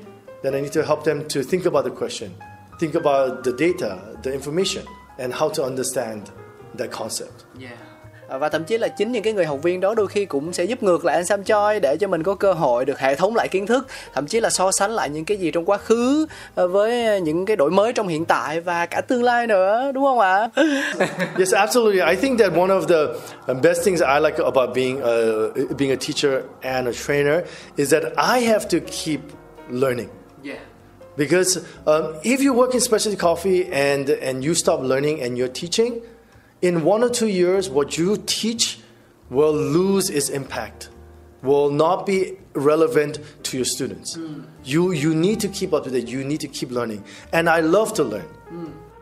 then I need to help them to think about the question, think about the data, the information, and how to understand that concept. À, và thậm chí là chính những cái người học viên đó đôi khi cũng sẽ giúp ngược lại anh Sam Choi để cho mình có cơ hội được hệ thống lại kiến thức thậm chí là so sánh lại những cái gì trong quá khứ ờ, với những cái đổi mới trong hiện tại và cả tương lai nữa đúng không ạ yes, absolutely. I think that one of the um, best things I like about being a, being a teacher and a trainer is that I have to keep learning. Because um, if you work in specialty coffee and and you stop learning and you're teaching, in one or two years, what you teach will lose its impact, will not be relevant to your students. You you need to keep up to date. You need to keep learning, and I love to learn.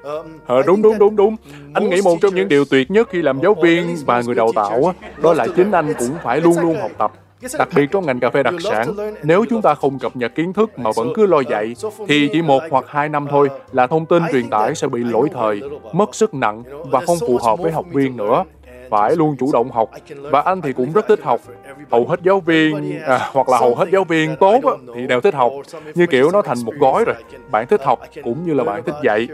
Um, Ờ, I đúng đúng đúng đúng. Anh nghĩ một trong những điều tuyệt nhất khi làm giáo viên và người đào tạo á, đó là chính anh cũng phải luôn luôn học tập đặc biệt trong ngành cà phê đặc sản nếu chúng ta không cập nhật kiến thức mà vẫn cứ lo dạy thì chỉ một hoặc hai năm thôi là thông tin truyền tải sẽ bị lỗi thời mất sức nặng và không phù hợp với học viên nữa. phải luôn chủ động học. Và anh thì cũng rất thích học. hầu hết giáo viên à, hoặc là hầu hết giáo viên tốt á, thì đều thích học. như kiểu nó thành một gói rồi. bạn thích học cũng như là bạn thích dạy.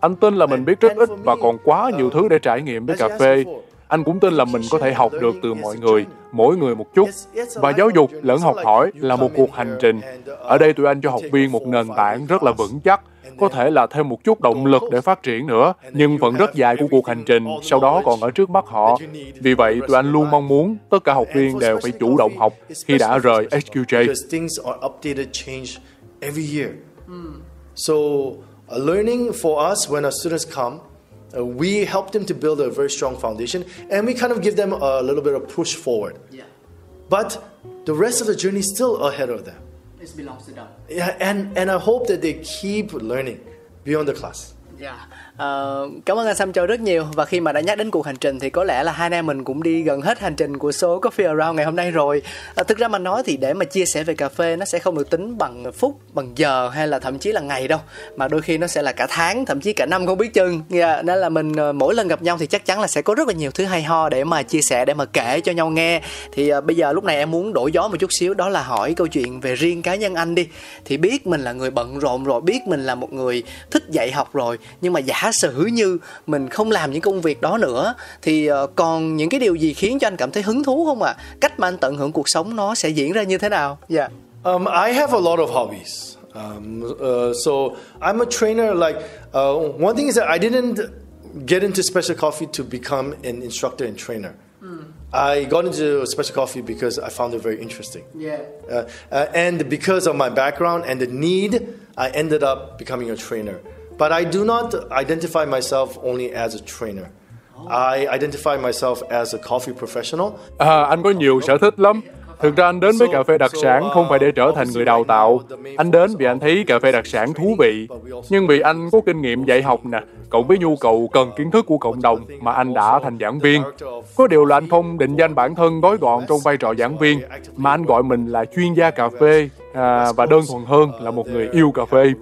anh tin là mình biết rất ít và còn quá nhiều thứ để trải nghiệm với cà phê. Anh cũng tin là mình có thể học được từ mọi người, mỗi người một chút. Và giáo dục lẫn học hỏi là một cuộc hành trình. Ở đây tụi anh cho học viên một nền tảng rất là vững chắc, có thể là thêm một chút động lực để phát triển nữa. Nhưng phần rất dài của cuộc hành trình sau đó còn ở trước mắt họ. Vì vậy, tụi anh luôn mong muốn tất cả học viên đều phải chủ động học khi đã rời HQJ. So, learning for us when our students come, uh, we help them to build a very strong foundation, and we kind of give them a little bit of push forward. Yeah. But the rest of the journey is still ahead of them. It belongs to them. Yeah, and and I hope that they keep learning beyond the class. Dạ. Uh, cảm ơn anh Sam Châu rất nhiều và khi mà đã nhắc đến cuộc hành trình thì có lẽ là hai anh em mình cũng đi gần hết hành trình của số Coffee Around ngày hôm nay rồi. À, thực ra mà nói thì để mà chia sẻ về cà phê nó sẽ không được tính bằng phút, bằng giờ hay là thậm chí là ngày đâu mà đôi khi nó sẽ là cả tháng, thậm chí cả năm không biết chừng. Yeah, nên là mình uh, mỗi lần gặp nhau thì chắc chắn là sẽ có rất là nhiều thứ hay ho để mà chia sẻ để mà kể cho nhau nghe. Thì uh, bây giờ lúc này em muốn đổi gió một chút xíu đó là hỏi câu chuyện về riêng cá nhân anh đi. Thì biết mình là người bận rộn rồi, biết mình là một người thích dạy học rồi, nhưng mà giả sử như mình không làm những công việc đó nữa thì ờ, còn những cái điều gì khiến cho anh cảm thấy hứng thú không ạ? Cách mà anh tận hưởng cuộc sống nó sẽ diễn ra như thế nào? Dạ. Um, I have a lot of hobbies. Um, uh, so I'm a trainer. Like uh, one thing is that I didn't get into special coffee to become an instructor and trainer. I got into special coffee because I found it very interesting. Yeah. Uh, uh, and because of my background and the need, I ended up becoming a trainer. But I do not identify myself only as a trainer. I identify myself as a coffee professional. À, anh có nhiều sở thích lắm. Thực ra anh đến với cà phê đặc sản không phải để trở thành người đào tạo. Anh đến vì anh thấy cà phê đặc sản thú vị. Nhưng vì anh có kinh nghiệm dạy học nè, cộng với nhu cầu cần kiến thức của cộng đồng mà anh đã thành giảng viên. Có điều là anh không định danh bản thân gói gọn trong vai trò giảng viên, mà anh gọi mình là chuyên gia cà phê à, và đơn thuần hơn là một người yêu cà phê.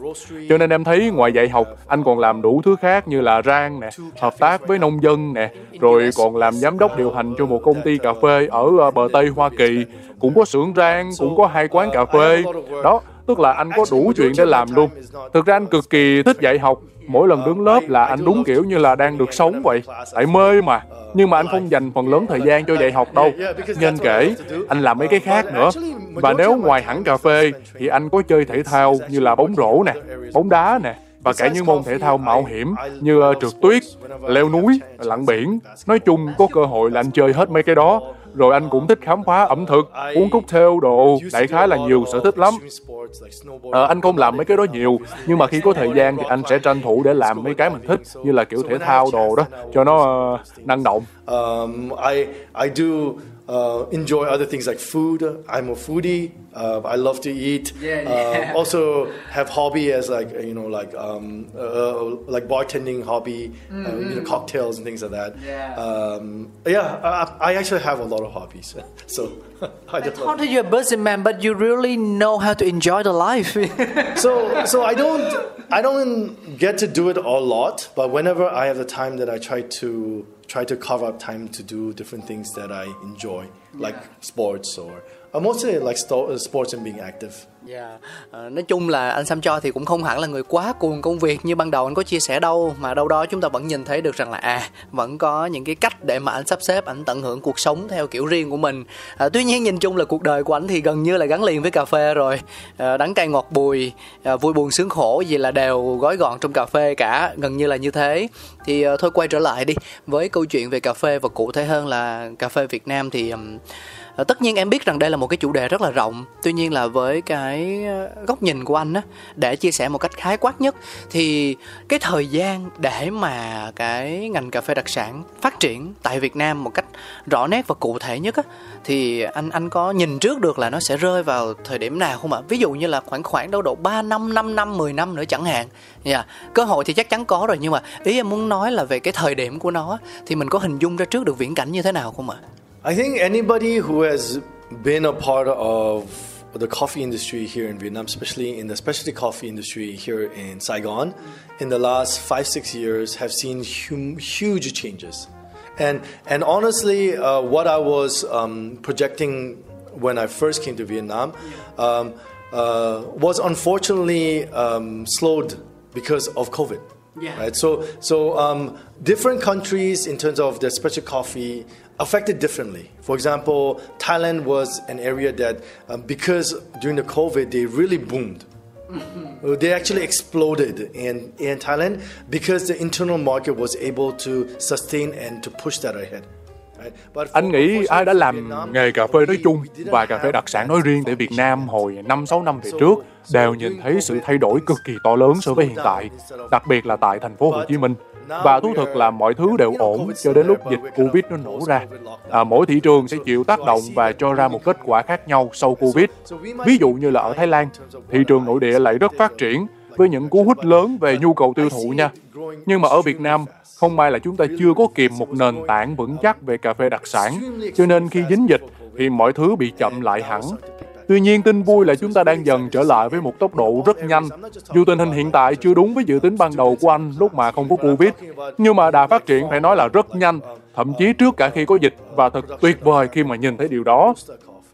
Cho nên em thấy ngoài dạy học, anh còn làm đủ thứ khác như là rang nè, hợp tác với nông dân nè, rồi còn làm giám đốc điều hành cho một công ty cà phê ở à, bờ Tây Hoa Kỳ, cũng có xưởng rang, cũng có hai quán cà phê. Đó, tức là anh có đủ chuyện để làm luôn. Thực ra anh cực kỳ thích dạy học. Mỗi lần đứng lớp là anh đúng kiểu như là đang được sống vậy. Tại mê mà. Nhưng mà anh không dành phần lớn thời gian cho dạy học đâu. Nhân kể, anh làm mấy cái khác nữa. Và nếu ngoài hẳn cà phê thì anh có chơi thể thao như là bóng rổ nè, bóng đá nè, và cả những môn thể thao mạo hiểm như ờ, trượt tuyết, leo núi, lặn biển. Nói chung có cơ hội là anh chơi hết mấy cái đó. Rồi anh cũng thích khám phá ẩm thực, uống cocktail đồ, đại khái là nhiều sở thích lắm. À, anh không làm mấy cái đó nhiều, nhưng mà khi có thời gian thì anh sẽ tranh thủ để làm mấy cái mình thích, như là kiểu thể thao đồ đó, cho nó ờ, năng động. Um, I I do uh, enjoy other things like food. I'm a foodie. Uh, I love to eat. Yeah, yeah. Uh, also have hobby as like you know like um, uh, like bartending hobby, mm-hmm. uh, you know cocktails and things like that. Yeah. Um, yeah, I, I, actually have a lot of hobbies. So I just how do you a busy man, but you really know how to enjoy the life. so so I don't I don't get to do it a lot, but whenever I have the time that I try to try to carve out time to do different things that I enjoy, like sports or uh, Ờ, mostly like sports and being active. Yeah. Uh, nói chung là anh Sam cho thì cũng không hẳn là người quá cuồng công việc như ban đầu anh có chia sẻ đâu mà đâu đó chúng ta vẫn nhìn thấy được rằng là à vẫn có những cái cách để mà anh sắp xếp anh tận hưởng cuộc sống theo kiểu riêng của mình à, tuy nhiên nhìn chung là cuộc đời của anh thì gần như là gắn liền với cà phê rồi à, đắng cay ngọt bùi à, vui buồn sướng khổ gì là đều gói gọn trong cà phê cả gần như là như thế thì à, thôi quay trở lại đi với câu chuyện về cà phê và cụ thể hơn là cà phê Việt Nam thì um, Ờ, tất nhiên em biết rằng đây là một cái chủ đề rất là rộng tuy nhiên là với cái ờ, góc nhìn của anh á để chia sẻ một cách khái quát nhất thì cái thời gian để mà cái ngành cà phê đặc sản phát triển tại Việt Nam một cách rõ nét và cụ thể nhất á thì anh anh có nhìn trước được là nó sẽ rơi vào thời điểm nào không ạ? Ví dụ như là khoảng khoảng đâu độ 3 năm, 5 năm, 10 năm nữa chẳng hạn. Yeah. cơ hội thì chắc chắn có rồi nhưng mà ý em muốn nói là về cái thời điểm của nó thì mình có hình dung ra trước được viễn cảnh như thế nào không ạ? I think anybody who has been a part of the coffee industry here in Vietnam, especially in the specialty coffee industry here in Saigon, in the last five six years, have seen hum- huge changes. And and honestly, uh, what I was um, projecting when I first came to Vietnam um, uh, was unfortunately um, slowed because of COVID. Yeah. Right. So so um, different countries in terms of their special coffee affected differently. For example, Thailand was an area that, um, because during the COVID, they really boomed. Mm-hmm. They actually exploded in, in Thailand because the internal market was able to sustain and to push that ahead. Anh nghĩ ai đã làm nghề cà phê nói chung và cà phê đặc sản nói riêng tại Việt Nam hồi 5-6 năm về trước đều nhìn thấy sự thay đổi cực kỳ to lớn so với hiện tại, đặc biệt là tại thành phố Hồ Chí Minh. Và thú thật là mọi thứ đều ổn cho đến lúc dịch Covid nó nổ ra. À, mỗi thị trường sẽ chịu tác động và cho ra một kết quả khác nhau sau Covid. Ví dụ như là ở Thái Lan, thị trường nội địa lại rất phát triển với những cú hích lớn về nhu cầu tiêu thụ nha. Nhưng mà ở Việt Nam, không may là chúng ta chưa có kịp một nền tảng vững chắc về cà phê đặc sản, cho nên khi dính dịch thì mọi thứ bị chậm lại hẳn Tuy nhiên, tin vui là chúng ta đang dần trở lại với một tốc độ rất nhanh. Dù tình hình hiện tại chưa đúng với dự tính ban đầu của anh lúc mà không có Covid, nhưng mà đà phát triển phải nói là rất nhanh, thậm chí trước cả khi có dịch và thật tuyệt vời khi mà nhìn thấy điều đó.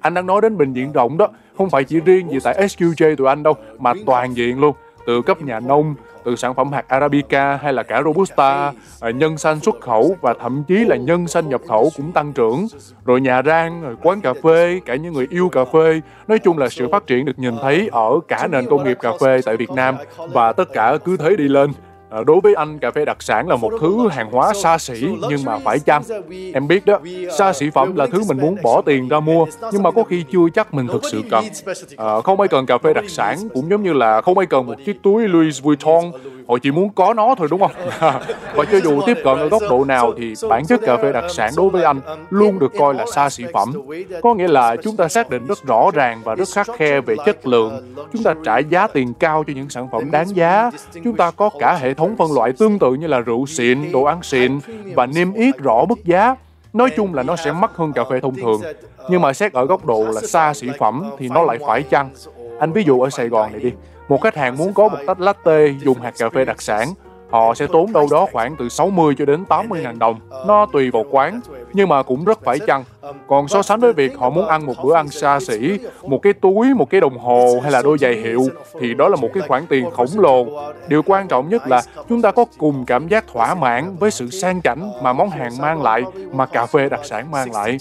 Anh đang nói đến bệnh viện rộng đó, không phải chỉ riêng gì tại SQJ tụi anh đâu, mà toàn diện luôn, từ cấp nhà nông, từ sản phẩm hạt Arabica hay là cả Robusta, à, nhân xanh xuất khẩu và thậm chí là nhân xanh nhập khẩu cũng tăng trưởng. Rồi nhà rang, rồi quán cà phê, cả những người yêu cà phê. Nói chung là sự phát triển được nhìn thấy ở cả nền công nghiệp cà phê tại Việt Nam và tất cả cứ thế đi lên. Ờ, đối với anh cà phê đặc sản là một thứ hàng hóa xa xỉ nhưng mà phải chăng? Em biết đó xa xỉ phẩm là thứ mình muốn bỏ tiền ra mua nhưng mà có khi chưa chắc mình thực sự cần. À, không ai cần cà phê đặc sản cũng giống như là không ai cần một chiếc túi Louis Vuitton. Họ chỉ muốn có nó thôi đúng không? Và cho dù tiếp cận ở góc độ nào thì bản chất cà phê đặc sản đối với anh luôn được coi là xa xỉ phẩm. Có nghĩa là chúng ta xác định rất rõ ràng và rất khắc khe về chất lượng. Chúng ta trả giá tiền cao cho những sản phẩm đáng giá. Chúng ta có cả hệ thống phân loại tương tự như là rượu xịn đồ ăn xịn và niêm yết rõ mức giá. Nói chung là nó sẽ mắc hơn cà phê thông thường, nhưng mà xét ở góc độ là xa xỉ phẩm thì nó lại phải chăng. Anh ví dụ ở Sài Gòn này đi, một khách hàng muốn có một tách latte dùng hạt cà phê đặc sản, họ sẽ tốn đâu đó khoảng từ 60 cho đến 80 ngàn đồng. Nó tùy vào quán, nhưng mà cũng rất phải chăng. Còn so sánh với việc họ muốn ăn một bữa ăn xa xỉ, một cái túi, một cái đồng hồ hay là đôi giày hiệu, thì đó là một cái khoản tiền khổng lồ. Điều quan trọng nhất là chúng ta có cùng cảm giác thỏa mãn với sự sang chảnh mà món hàng mang lại, mà cà phê đặc sản mang lại.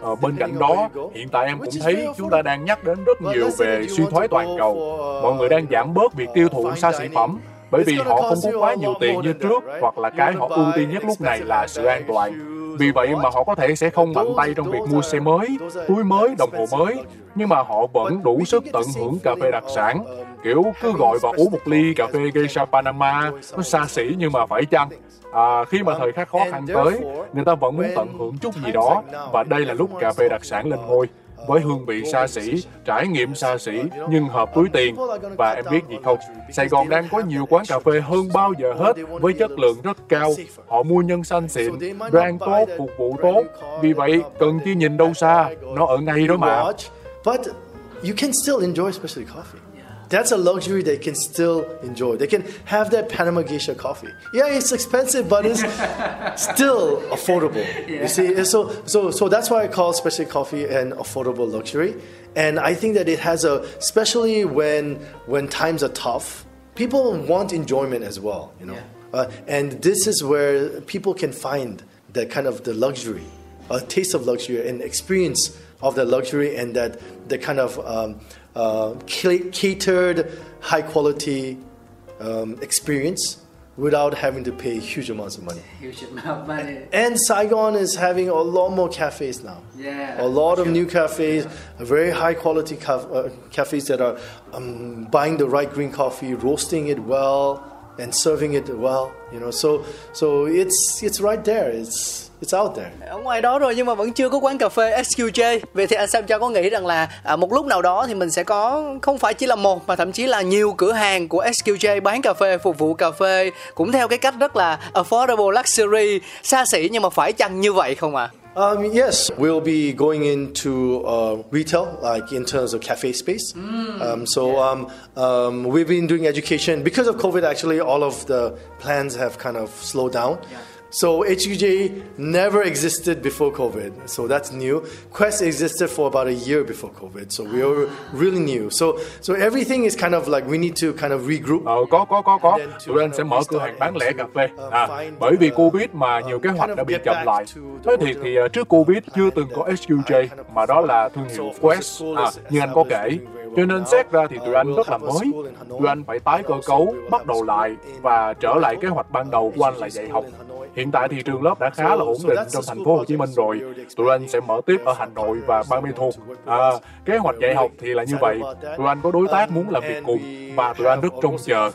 Ờ, bên cạnh đó, hiện tại em cũng thấy chúng ta đang nhắc đến rất nhiều về suy thoái toàn cầu. Mọi người đang giảm bớt việc tiêu thụ xa xỉ phẩm bởi vì họ không có quá nhiều tiền như trước hoặc là cái họ ưu tiên nhất lúc này là sự an toàn. Vì vậy mà họ có thể sẽ không mạnh tay trong việc mua xe mới, túi mới, đồng hồ mới, nhưng mà họ vẫn đủ sức tận hưởng cà phê đặc sản. kiểu cứ gọi và uống một ly cà phê geisha Panama. nó xa xỉ nhưng mà phải chăng? à, khi mà thời khắc khó khăn tới người ta vẫn muốn tận hưởng chút gì đó và đây là lúc cà phê đặc sản lên ngôi với hương vị xa xỉ, trải nghiệm xa xỉ nhưng hợp túi tiền. Và em biết gì không? Sài Gòn đang có nhiều quán cà phê hơn bao giờ hết với chất lượng rất cao. Họ mua nhân xanh xịn, brand tốt, phục vụ tốt. Vì vậy, cần chi nhìn đâu xa, nó ở ngay đó mà. But you can still enjoy specialty coffee. That's a luxury they can still enjoy. They can have that Panama Geisha coffee. Yeah, it's expensive, but it's still affordable. Yeah. You see, so so so that's why I call specialty coffee an affordable luxury. And I think that it has a, especially when when times are tough, people want enjoyment as well. You know, yeah. uh, and this is where people can find that kind of the luxury, a taste of luxury, and experience of the luxury, and that the kind of um, uh, catered, high quality um, experience without having to pay huge amounts of money. Huge amount of money. And Saigon is having a lot more cafes now. Yeah. A lot of new cafes, very high quality caf- uh, cafes that are um, buying the right green coffee, roasting it well, and serving it well. You know, so so it's it's right there. It's It's out there. Ở ngoài đó rồi nhưng mà vẫn chưa có quán cà phê SQJ. Vậy thì anh Sam cho có nghĩ rằng là à, một lúc nào đó thì mình sẽ có không phải chỉ là một mà thậm chí là nhiều cửa hàng của SQJ bán cà phê phục vụ cà phê cũng theo cái cách rất là affordable luxury xa xỉ nhưng mà phải chăng như vậy không ạ? À? Um, yes, we'll be going into uh, retail, like in terms of cafe space. Mm, um, so yeah. um, um, we've been doing education because of COVID. Actually, all of the plans have kind of slowed down. Yeah. So HQJ never existed before COVID, so that's new. Quest existed for about a year before COVID, so we are really new. So so everything is kind of like we need to kind of regroup. Ờ, có có có có. Tụi anh sẽ mở cửa hàng bán lẻ cà phê. Uh, à, bởi vì Covid mà nhiều kế hoạch đã bị chậm lại. Nói thiệt thì uh, trước Covid chưa từng có HQJ mà đó là thương hiệu Quest. À, như anh có kể. Cho nên xét ra thì tụi anh rất là mới. Tụi anh phải tái cơ cấu, bắt đầu lại và trở lại kế hoạch ban đầu của anh là dạy học Hiện tại thì trường lớp đã khá là ổn định trong thành phố Hồ Chí Minh rồi. Tụi anh sẽ mở tiếp ở Hà Nội và Ban Mê Thuộc. À, kế hoạch dạy học thì là như vậy. Tụi anh có đối tác muốn làm việc cùng và tụi anh rất trông chờ.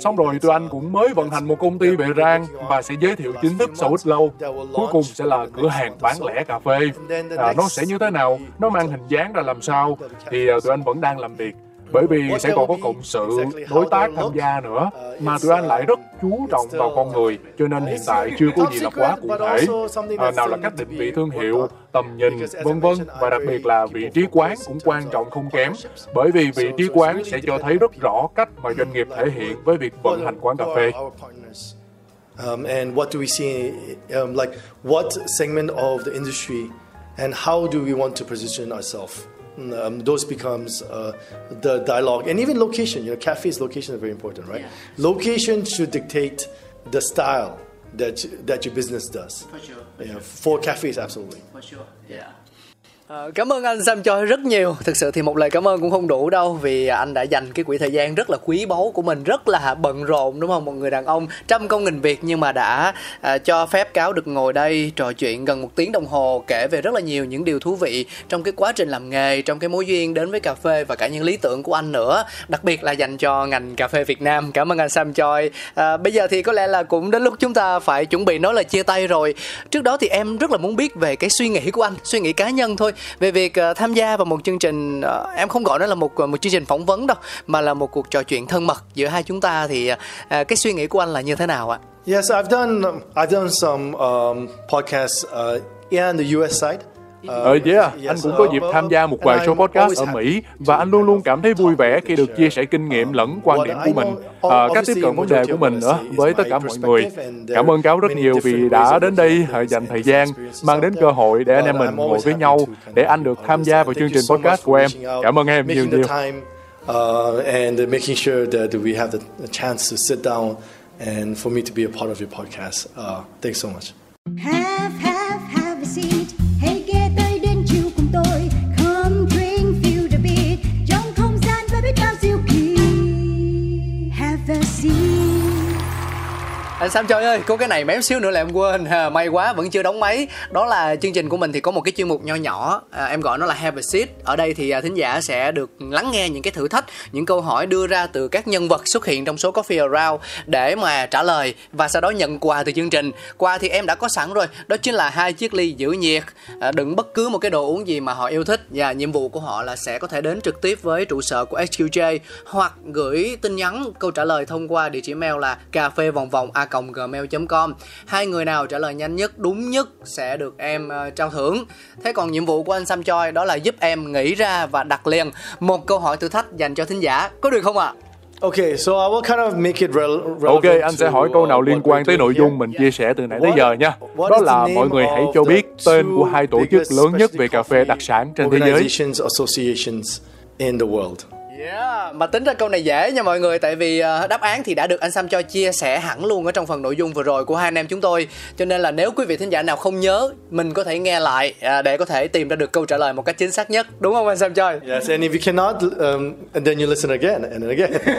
Xong rồi tụi anh cũng mới vận hành một công ty về rang và sẽ giới thiệu chính thức sau ít lâu. Cuối cùng sẽ là cửa hàng bán lẻ cà phê. À, nó sẽ như thế nào? Nó mang hình dáng ra làm sao? Thì à, tụi anh vẫn đang làm việc bởi vì sẽ còn có cộng sự đối tác tham gia nữa mà tụi anh lại rất chú trọng vào con người cho nên hiện tại chưa có gì là quá cụ thể. à, nào là cách định vị thương hiệu tầm nhìn vân vân và đặc biệt là vị trí quán cũng quan trọng không kém. bởi vì vị trí quán sẽ cho thấy rất rõ cách mà doanh nghiệp thể hiện với việc vận hành quán cà phê. Um, and what do we see, um, like what segment of the industry, and how do we want to position ourselves? Um, those becomes uh, the dialogue and even location. You know, cafes location is very important, right? Yeah. Location should dictate the style that that your business does. For sure. For yeah, sure. for cafes, absolutely. For sure. Yeah. Ờ, cảm ơn anh Sam Choi rất nhiều. Thực sự thì một lời cảm ơn cũng không đủ đâu vì anh đã dành cái quỹ thời gian rất là quý báu của mình rất là bận rộn đúng không? Một người đàn ông trăm công nghìn việc nhưng mà đã à, cho phép cáo được ngồi đây trò chuyện gần một tiếng đồng hồ kể về rất là nhiều những điều thú vị trong cái quá trình làm nghề, trong cái mối duyên đến với cà phê và cả những lý tưởng của anh nữa. Đặc biệt là dành cho ngành cà phê Việt Nam. Cảm ơn anh Sam Choi. À, bây giờ thì có lẽ là cũng đến lúc chúng ta phải chuẩn bị nói là chia tay rồi. Trước đó thì em rất là muốn biết về cái suy nghĩ của anh, suy nghĩ cá nhân thôi về việc uh, tham gia vào một chương trình uh, em không gọi nó là một ờ, một chương trình phỏng vấn đâu mà là một cuộc trò chuyện thân mật giữa hai chúng ta thì uh, cái suy nghĩ của anh là như thế nào ạ? Yes, I've done I've done some um, podcasts uh, in the US side. Ờ yeah, anh cũng có dịp tham gia một vài show podcast ở Mỹ và anh luôn luôn cảm thấy vui vẻ khi được chia sẻ kinh nghiệm lẫn quan điểm của mình, à, cách tiếp cận vấn đề của mình nữa với tất cả mọi người. Cảm ơn cáo rất nhiều vì đã đến đây dành thời gian, mang đến cơ hội để anh em mình ngồi với nhau, để anh được tham gia vào chương trình podcast của em. Cảm ơn em nhiều nhiều. Uh, and making sure that we have the chance to sit down and for me to be a part of your podcast. Uh, thanks so much. Have, have, anh Sam trời ơi có cái này mém xíu nữa là em quên. À, may quá vẫn chưa đóng máy. Đó là chương trình của mình thì có một cái chuyên mục nho nhỏ. À, em gọi nó là have a seat. Ở đây thì à, thính giả sẽ được lắng nghe những cái thử thách những câu hỏi đưa ra từ các nhân vật xuất hiện trong số Coffee Around để mà trả lời và sau đó nhận quà từ chương trình. Quà thì em đã có sẵn rồi. Đó chính là hai chiếc ly giữ nhiệt. À, đựng bất cứ một cái đồ uống gì mà họ yêu thích. Và nhiệm vụ của họ là sẽ có thể đến trực tiếp với trụ sở của sqj hoặc gửi tin nhắn. Câu trả lời thông qua địa chỉ mail là cà phê vòng vòng a gmail.com hai người nào trả lời nhanh nhất đúng nhất sẽ được em uh, trao thưởng thế còn nhiệm vụ của anh Sam Choi đó là giúp em nghĩ ra và đặt liền một câu hỏi thử thách dành cho thính giả có được không ạ à? Okay, so I will kind of make it rel- Ok, anh sẽ hỏi câu nào liên quan tới nội dung mình chia sẻ từ nãy tới giờ nha. Đó là mọi người hãy cho biết tên của hai tổ chức lớn nhất về cà phê đặc sản trên thế giới. Yeah, mà tính ra câu này dễ nha mọi người tại vì uh, đáp án thì đã được anh Sam cho chia sẻ hẳn luôn ở trong phần nội dung vừa rồi của hai anh em chúng tôi. Cho nên là nếu quý vị thính giả nào không nhớ, mình có thể nghe lại uh, để có thể tìm ra được câu trả lời một cách chính xác nhất. Đúng không anh Sam Choi? Yes, and if you cannot um, and then you listen again and again.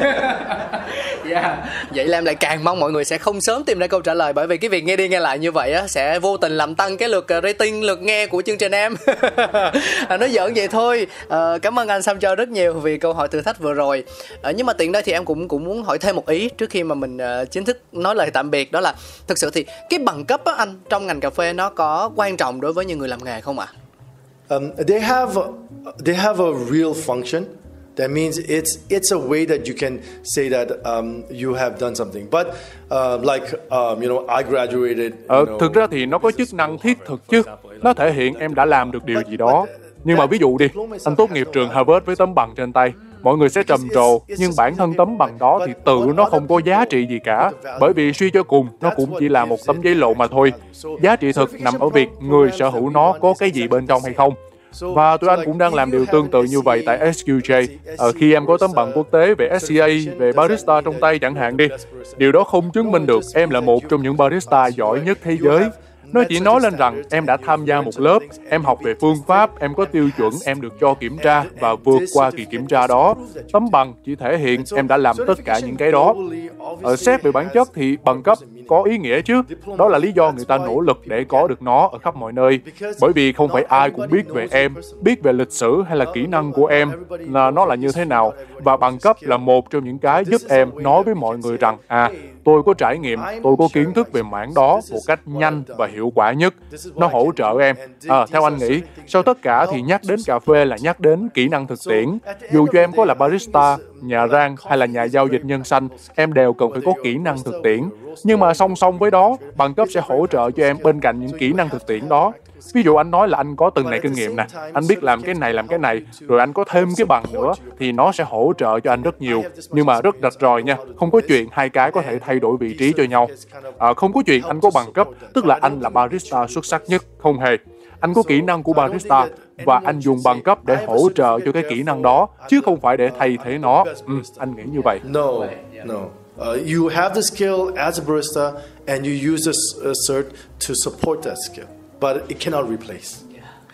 yeah. Vậy là em lại càng mong mọi người sẽ không sớm tìm ra câu trả lời bởi vì cái việc nghe đi nghe lại như vậy á sẽ vô tình làm tăng cái lượt uh, rating, lượt nghe của chương trình em. à, nói giỡn vậy thôi. Uh, cảm ơn anh Sam Choi rất nhiều vì câu hỏi thử thách vừa rồi à, nhưng mà tiện đây thì em cũng cũng muốn hỏi thêm một ý trước khi mà mình uh, chính thức nói lời tạm biệt đó là thực sự thì cái bằng cấp á anh trong ngành cà phê nó có quan trọng đối với những người làm nghề không ạ? À? Um, they have they have a real function. That means it's it's a way that you can say that um, you have done something. But uh, like um, you know, I graduated. Ờ, you know, thực ra thì nó có chức năng thiết thực chứ. Nó thể hiện em đã làm được điều gì đó. Nhưng mà ví dụ đi, anh tốt nghiệp trường Harvard với tấm bằng trên tay, mọi người sẽ trầm trồ, nhưng bản thân tấm bằng đó thì tự nó không có giá trị gì cả, bởi vì suy cho cùng, nó cũng chỉ là một tấm giấy lộ mà thôi. Giá trị thực nằm ở việc người sở hữu nó có cái gì bên trong hay không. Và tụi anh cũng đang làm điều tương tự như vậy tại SQJ. Ờ, khi em có tấm bằng quốc tế về SCA, về barista trong tay chẳng hạn đi, điều đó không chứng minh được em là một trong những barista giỏi nhất thế giới nó chỉ nói lên rằng em đã tham gia một lớp, em học về phương pháp, em có tiêu chuẩn, em được cho kiểm tra và vượt qua kỳ kiểm tra đó. Tấm bằng chỉ thể hiện em đã làm tất cả những cái đó. Ở xét về bản chất thì bằng cấp có ý nghĩa chứ. Đó là lý do người ta nỗ lực để có được nó ở khắp mọi nơi. Bởi vì không phải ai cũng biết về em, biết về lịch sử hay là kỹ năng của em là nó là như thế nào. Và bằng cấp là một trong những cái giúp em nói với mọi người rằng à tôi có trải nghiệm, tôi có kiến thức về mảng đó một cách nhanh và hiệu quả nhất. Nó hỗ trợ em. À, theo anh nghĩ, sau tất cả thì nhắc đến cà phê là nhắc đến kỹ năng thực tiễn. Dù cho em có là barista, nhà rang hay là nhà giao dịch nhân xanh, em đều cần phải có kỹ năng thực tiễn. Nhưng mà song song với đó, bằng cấp sẽ hỗ trợ cho em bên cạnh những kỹ năng thực tiễn đó. Ví dụ anh nói là anh có từng này kinh nghiệm nè anh biết làm cái này làm cái này rồi anh có thêm cái bằng nữa thì nó sẽ hỗ trợ cho anh rất nhiều. Nhưng mà rất rạch ròi nha không có chuyện hai cái có thể thay đổi vị trí cho nhau. À, không có chuyện anh có bằng cấp tức là anh là barista xuất sắc nhất không hề. Anh có kỹ năng của barista và anh dùng bằng cấp để hỗ trợ cho cái kỹ năng đó chứ không phải để thay thế nó ừ, anh nghĩ như vậy no no Uh, you have the skill as a barista and you use the uh, cert to support that skill but it cannot replace.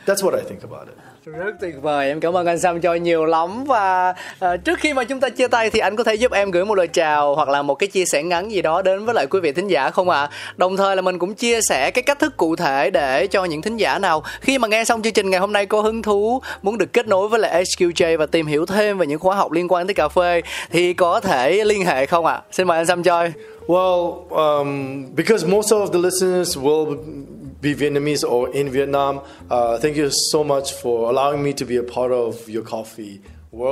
That's what I think about it. Rất tuyệt vời, em cảm ơn anh Sam cho nhiều lắm và uh, trước khi mà chúng ta chia tay thì anh có thể giúp em gửi một lời chào hoặc là một cái chia sẻ ngắn gì đó đến với lại quý vị thính giả không ạ? À? Đồng thời là mình cũng chia sẻ cái cách thức cụ thể để cho những thính giả nào khi mà nghe xong chương trình ngày hôm nay có hứng thú muốn được kết nối với lại HQJ và tìm hiểu thêm về những khóa học liên quan tới cà phê thì có thể liên hệ không ạ? À? Xin mời anh Sam chơi Well, um, because most of the listeners will be Vietnamese or in Vietnam. Uh, thank you so much for allowing me to be a part of your coffee.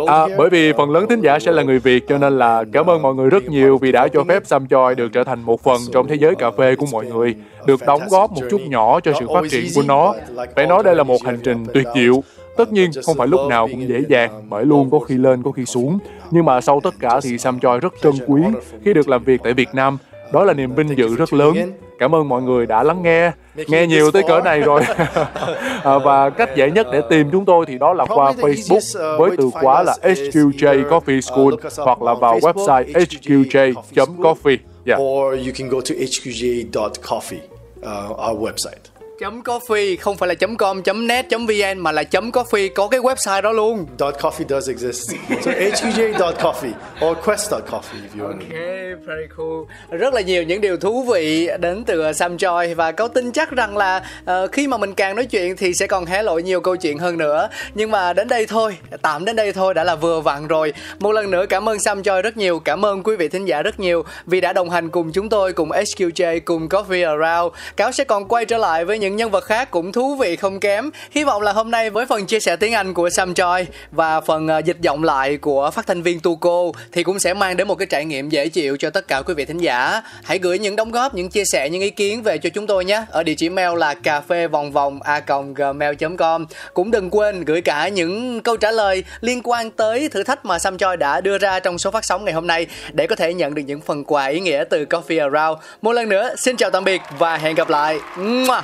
À, bởi vì phần lớn thính giả sẽ là người Việt cho nên là cảm ơn mọi người rất nhiều vì đã cho phép Sam Choi được trở thành một phần trong thế giới cà phê của mọi người, được đóng góp một chút nhỏ cho sự phát triển của nó. Phải nói đây là một hành trình tuyệt diệu. Tất nhiên, không phải lúc nào cũng dễ dàng, bởi luôn có khi lên có khi xuống. Nhưng mà sau tất cả thì Sam Choi rất trân quý khi được làm việc tại Việt Nam. Đó là niềm vinh dự rất lớn. Cảm ơn mọi người đã lắng nghe nghe nhiều tới cỡ này rồi à, và cách dễ nhất để tìm chúng tôi thì đó là qua Facebook với từ khóa là HQJ Coffee School hoặc là vào website hqj.coffee. Yeah. Or you can go to hqj.coffee, uh, our website. Chấm coffee không phải là chấm com chấm net chấm vn mà là chấm coffee có cái website đó luôn Dot coffee does exist. So hqj.coffee or quest.coffee if you want. Okay, very cool. Rất là nhiều những điều thú vị đến từ Sam Choi và có tin chắc rằng là uh, khi mà mình càng nói chuyện thì sẽ còn hé lộ nhiều câu chuyện hơn nữa. Nhưng mà đến đây thôi, tạm đến đây thôi đã là vừa vặn rồi. Một lần nữa cảm ơn Sam Choi rất nhiều, cảm ơn quý vị thính giả rất nhiều vì đã đồng hành cùng chúng tôi cùng HQJ cùng Coffee Around. Cáo sẽ còn quay trở lại với những nhân vật khác cũng thú vị không kém. Hy vọng là hôm nay với phần chia sẻ tiếng Anh của Sam Choi và phần ờ, dịch giọng lại của phát thanh viên Tuco thì cũng sẽ mang đến một cái trải nghiệm dễ chịu cho tất cả quý vị thính giả. Hãy gửi những đóng góp, những chia sẻ, những ý kiến về cho chúng tôi nhé. Ở địa chỉ mail là cà phê vòng vòng a gmail.com. Cũng đừng quên gửi cả những câu trả lời liên quan tới thử thách mà Sam Choi đã đưa ra trong số phát sóng ngày hôm nay để có thể nhận được những phần quà ý nghĩa từ Coffee Around. Một lần nữa, xin chào tạm biệt và hẹn gặp lại. Mua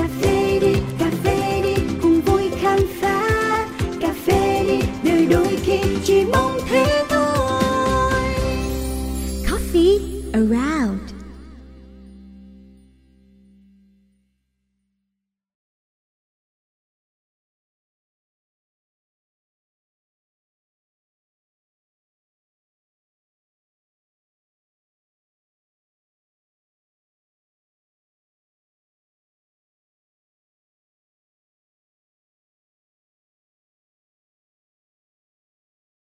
cà phê đi, cà phê đi, cùng vui khám phá. Cà phê đi đời đôi khi chỉ mong thế thôi. Coffee around.